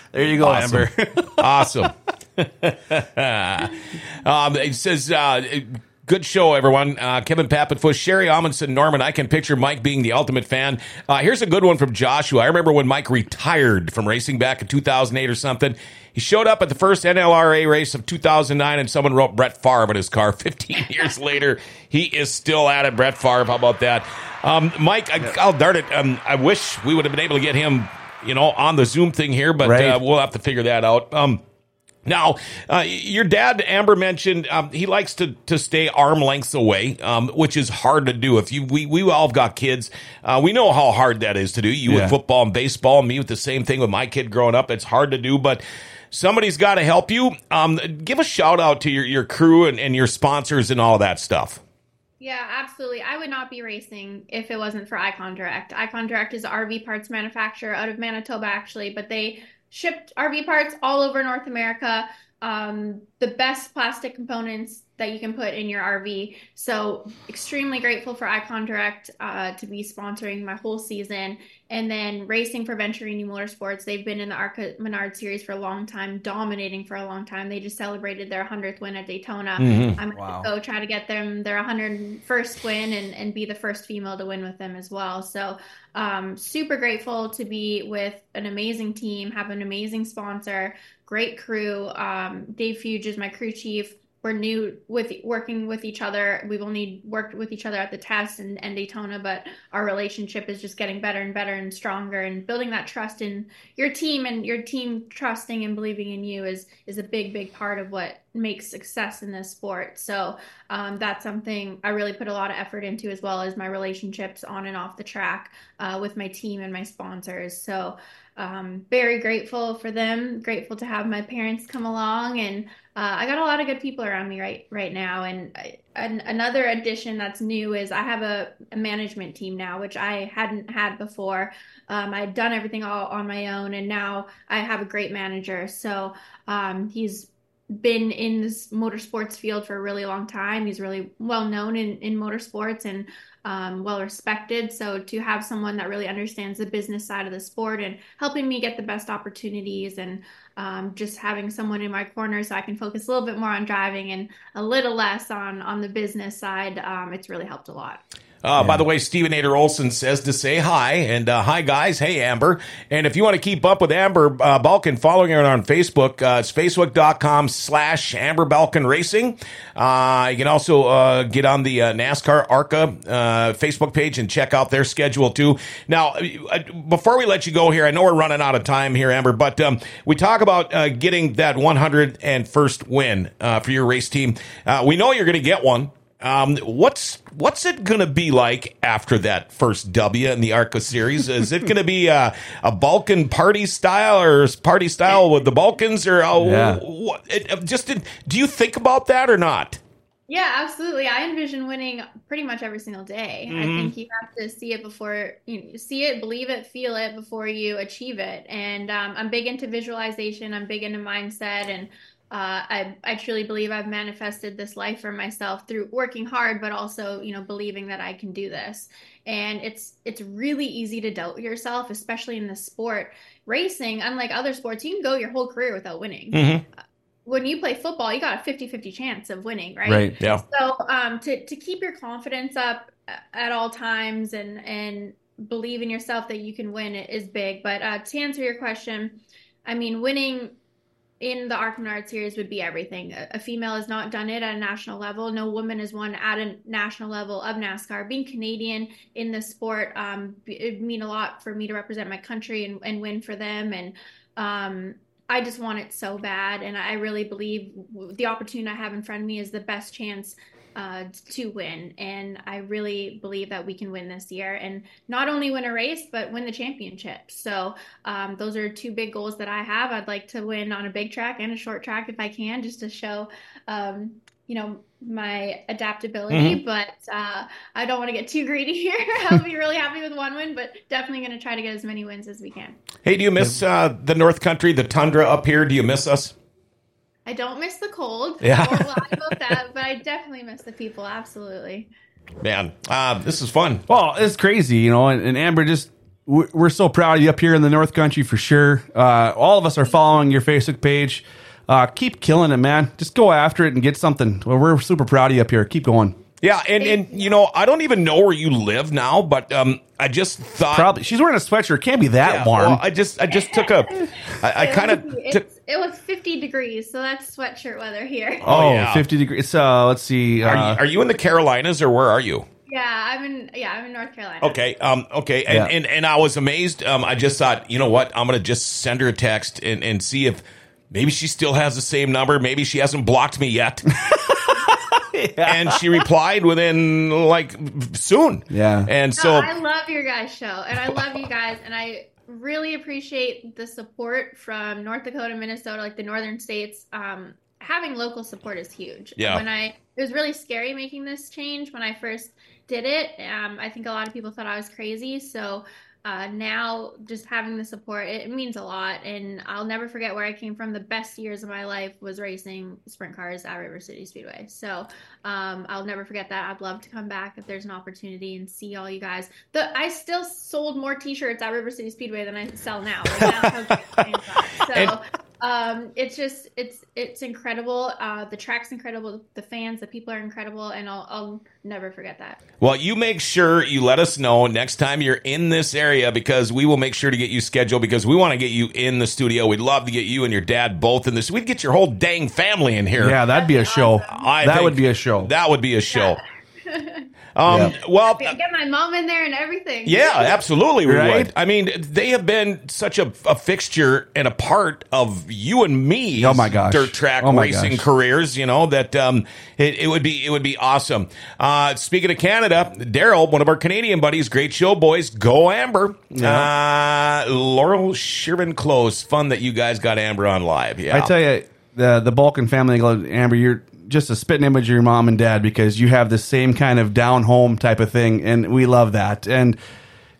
(laughs) there you go, awesome. Amber. awesome. (laughs) (laughs) um, it says. Uh, Good show, everyone. Uh, Kevin Pappenfuss, Sherry Amundsen, Norman. I can picture Mike being the ultimate fan. Uh, here's a good one from Joshua. I remember when Mike retired from racing back in 2008 or something. He showed up at the first NLRA race of 2009, and someone wrote Brett Favre in his car. (laughs) 15 (laughs) years later, he is still at it. Brett Favre, how about that? Um, Mike, I, will dart it. Um, I wish we would have been able to get him, you know, on the Zoom thing here, but right. uh, we'll have to figure that out. Um, now, uh, your dad, Amber mentioned um, he likes to to stay arm lengths away, um, which is hard to do. If you we we all have got kids, uh, we know how hard that is to do. You yeah. with football and baseball, me with the same thing with my kid growing up. It's hard to do, but somebody's got to help you. Um, give a shout out to your your crew and, and your sponsors and all that stuff. Yeah, absolutely. I would not be racing if it wasn't for Icon Direct. Icon Direct is an RV parts manufacturer out of Manitoba, actually, but they shipped RV parts all over North America. Um, the best plastic components that you can put in your RV. So extremely grateful for Icon Direct uh, to be sponsoring my whole season. And then racing for Venturini Motorsports. They've been in the ARCA Menard series for a long time, dominating for a long time. They just celebrated their 100th win at Daytona. Mm-hmm. I'm going to wow. go try to get them their 101st win and, and be the first female to win with them as well. So um, super grateful to be with an amazing team, have an amazing sponsor, great crew. Um, Dave Fuge is my crew chief we're new with working with each other. We've only worked with each other at the test and, and Daytona, but our relationship is just getting better and better and stronger. And building that trust in your team and your team trusting and believing in you is is a big, big part of what makes success in this sport. So um, that's something I really put a lot of effort into, as well as my relationships on and off the track uh, with my team and my sponsors. So um, very grateful for them. Grateful to have my parents come along, and uh, I got a lot of good people around me right right now. And, I, and another addition that's new is I have a, a, management team now, which I hadn't had before. Um, I'd done everything all on my own, and now I have a great manager. So um, he's been in this motorsports field for a really long time. He's really well known in, in motorsports and um, well respected. So to have someone that really understands the business side of the sport and helping me get the best opportunities and um, just having someone in my corner so I can focus a little bit more on driving and a little less on on the business side, um, it's really helped a lot. Uh, yeah. By the way, Stephen Ader Olson says to say hi. And uh, hi, guys. Hey, Amber. And if you want to keep up with Amber uh, Balcaen, following her on Facebook, uh, it's facebook.com slash Amber Balcaen Racing. Uh, you can also uh, get on the NASCAR ARCA Facebook page and check out their schedule, too. Now, before we let you go here, I know we're running out of time here, Amber, but um, we talk about getting that 101st win for your race team. we know you're going to get one. Um, what's what's it going to be like after that first W in the ARCA series? Is it going to be a, a Balcaen party style or party style with the Balcaens or uh, yeah. what, it, just do you think about that or not? Yeah, absolutely. I envision winning pretty much every single day. Mm-hmm. I think you have to see it before you know, see it, believe it, feel it before you achieve it. And um, I'm big into visualization. I'm big into mindset and uh, I, I truly believe I've manifested this life for myself through working hard, but also, you know, believing that I can do this. And it's it's really easy to doubt yourself, especially in the sport. Racing, unlike other sports, you can go your whole career without winning. Mm-hmm. When you play football, you got a 50-50 chance of winning, right? Right. Yeah. So um, to to keep your confidence up at all times and and believe in yourself that you can win is big. But uh, to answer your question, I mean, winning in the Menard series would be everything. A, a, female has not done it at a national level. No woman has won at a national level of NASCAR. Being Canadian in the sport, um, it mean a lot for me to represent my country and, and win for them. And um, I just want it so bad. And I really believe the opportunity I have in front of me is the best chance uh, to win. And I really believe that we can win this year and not only win a race, but win the championship. So um, those are two big goals that I have. I'd like to win on a big track and a short track if I can, just to show. Um, you know my adaptability, mm-hmm. but uh, I don't want to get too greedy here. (laughs) I'll be really happy with one win, but definitely going to try to get as many wins as we can. Hey, do you miss uh, the North Country, the tundra up here? Do you miss us? I don't miss the cold. Yeah. I lie about that, but I definitely miss the people. Absolutely. Man, uh, this is fun. Well, it's crazy, you know. And, and, Amber, just we're so proud of you up here in the North Country for sure. Uh, all of us are following your Facebook page. Uh, keep killing it, man. Just go after it and get something. Well, we're super proud of you up here. Keep going. Yeah, and and you know, I don't even know where you live now, but um, I just thought probably she's wearing a sweatshirt. Can't be that yeah, warm. Well, I just I just took a I, I (laughs) kind of took. It was 50 degrees, so that's sweatshirt weather here. Oh, oh yeah. 50 degrees. So let's see. Uh, are, you, are you in the Carolinas or where are you? Yeah, I'm in. Yeah, I'm in North Carolina. Okay. Um. Okay. And yeah. and, and I was amazed. Um. I just thought, you know what? I'm gonna just send her a text and and see if maybe she still has the same number. Maybe she hasn't blocked me yet. (laughs) (laughs) And she replied within like soon. Yeah. And so no, I love your guys' show, and I love you guys, and I really appreciate the support from North Dakota, Minnesota, like the northern states. Um, having local support is huge. Yeah. When I it was really scary making this change when I first did it. Um, I think a lot of people thought I was crazy. So uh, now just having the support it, means a lot. And i'll never forget where i came from. The best years of my life was racing sprint cars at river city speedway. So um, i'll never forget that. I'd love to come back if there's an opportunity and see all you guys. The i still sold more t-shirts at river city speedway than i sell now, like, (laughs) so Um, it's just it's it's incredible. Uh, the track's incredible. The fans, the people are incredible, and I'll I'll never forget that. Well, you make sure you let us know next time you're in this area because we will make sure to get you scheduled because we want to get you in the studio. We'd love to get you and your dad both in this. We'd get your whole dang family in here. Yeah, that'd be a show. I that would be a show. That would be a show. (laughs) Um, Well, Get my mom in there and everything. yeah, absolutely, we Right? would. I mean, they have been such a, a fixture and a part of you and me. Oh, my gosh. dirt track Oh, racing gosh. careers. You know that um, it, it would be it would be awesome. Uh, speaking of Canada, Daryl, one of our Canadian buddies, great show, boys. Go Amber. Uh, Laurel Sherman Close. Fun that you guys got Amber on live. Yeah, I tell you, the the Balcaen family, Amber, you're just a spitting image of your mom and dad because you have the same kind of down home type of thing, and we love that. And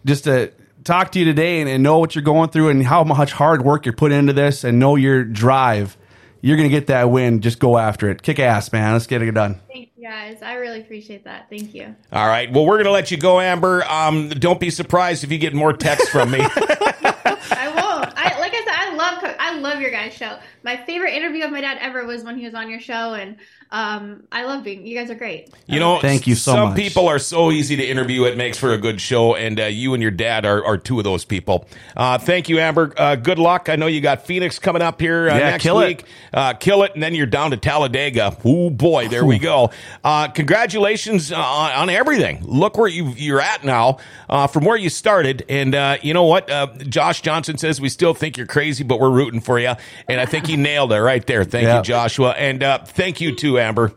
just to talk to you today and, and know what you're going through and how much hard work you're putting into this, and know your drive, you're gonna get that win. Just go after it, kick ass, man. Let's get it done. Thank you guys. I really appreciate that. Thank you. All right. Well, we're going to let you go, Amber. Um, don't be surprised if you get more texts from me. (laughs) I won't. I like I said, I love co- I love your guys' show. My favorite interview of my dad ever was when he was on your show, and um, I love being. You guys are great. You know, Thank you so some much. people are so easy to interview; it makes for a good show. And uh, you and your dad are, are two of those people. Uh, thank you, Amber. Uh, good luck. I know you got Phoenix coming up here uh, Yeah, next kill it. week. Uh, kill it, and then you're down to Talladega. Oh boy, there we go. Uh, congratulations uh, on, on everything. Look where you you're at now, uh, from where you started. And uh, you know what? Uh, Josh Johnson says we still think you're crazy, but we're rooting for you. And I think he nailed it right there. Thank Yeah. you, Joshua, and uh, thank you too, Amber.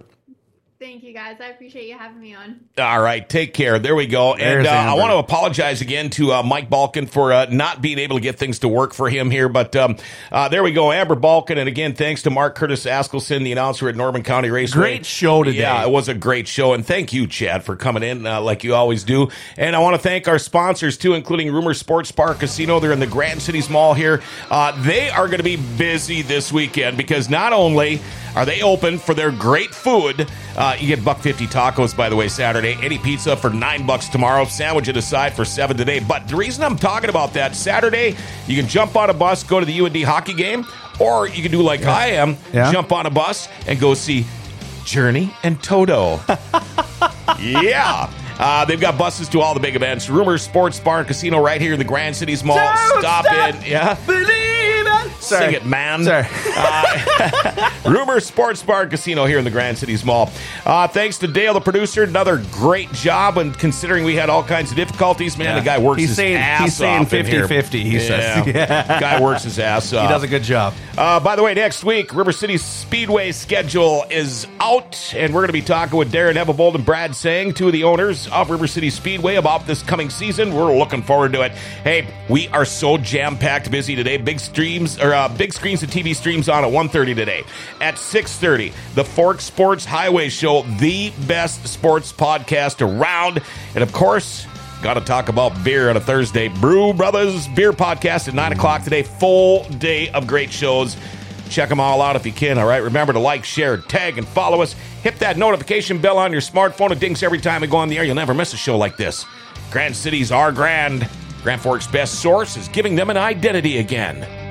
Thank you guys. I appreciate you having me on. All right, take care. There we go. and uh, I want to apologize again to uh, Mike Balcaen for uh, not being able to get things to work for him here. But um, uh, there we go, Amber Balcaen. And again, thanks to Mark Curtis Askelson, the announcer at Norman County Raceway. Great show today. Yeah, it was a great show. And thank you, Chad, for coming in uh, like you always do. And I want to thank our sponsors too, including Rumor Sports Bar Casino. They're in the Grand Cities Mall here. Uh, they are going to be busy this weekend because not only are they open for their great food? Uh, you get buck fifty tacos, by the way, Saturday. Any pizza for nine bucks tomorrow. Sandwich it aside for seven today. But the reason I'm talking about that Saturday, you can jump on a bus, go to the UND hockey game, or you can do like I am, Yeah. jump on a bus and go see Journey and Toto. (laughs) yeah. Uh, they've got buses to all the big events. Rumors Sports Bar and Casino right here in the Grand Cities Mall. Don't stop, stop in. Yeah. Believe it. Sing it, man. Sorry. (laughs) Rumor Sports Bar and Casino here in the Grand Cities Mall. Uh, thanks to Dale, the producer. Another great job. And considering we had all kinds of difficulties, man, Yeah. the guy works He's his saying- ass he's saying off in here. 50-50, he says. (laughs) Yeah. guy works his ass off. He does a good job. Uh, by the way, next week, River City Speedway schedule is out, and we're going to be talking with Darren Evelbold and Brad Sang, two of the owners of River City Speedway, about this coming season. We're looking forward to it. Hey, we are so jam packed busy today. Big streams or uh, big screens and TV streams on at 1.30 today. At 6.30, the Fork Sports Highway Show, the best sports podcast around, and of course. Got to talk about beer on a Thursday. Brew Brothers Beer Podcast at 9 o'clock today. Full day of great shows. Check them all out if you can, all right? Remember to like, share, tag, and follow us. Hit that notification bell on your smartphone. It dings every time we go on the air. You'll never miss a show like this. Grand Cities are grand. Grand Forks' best source is giving them an identity again.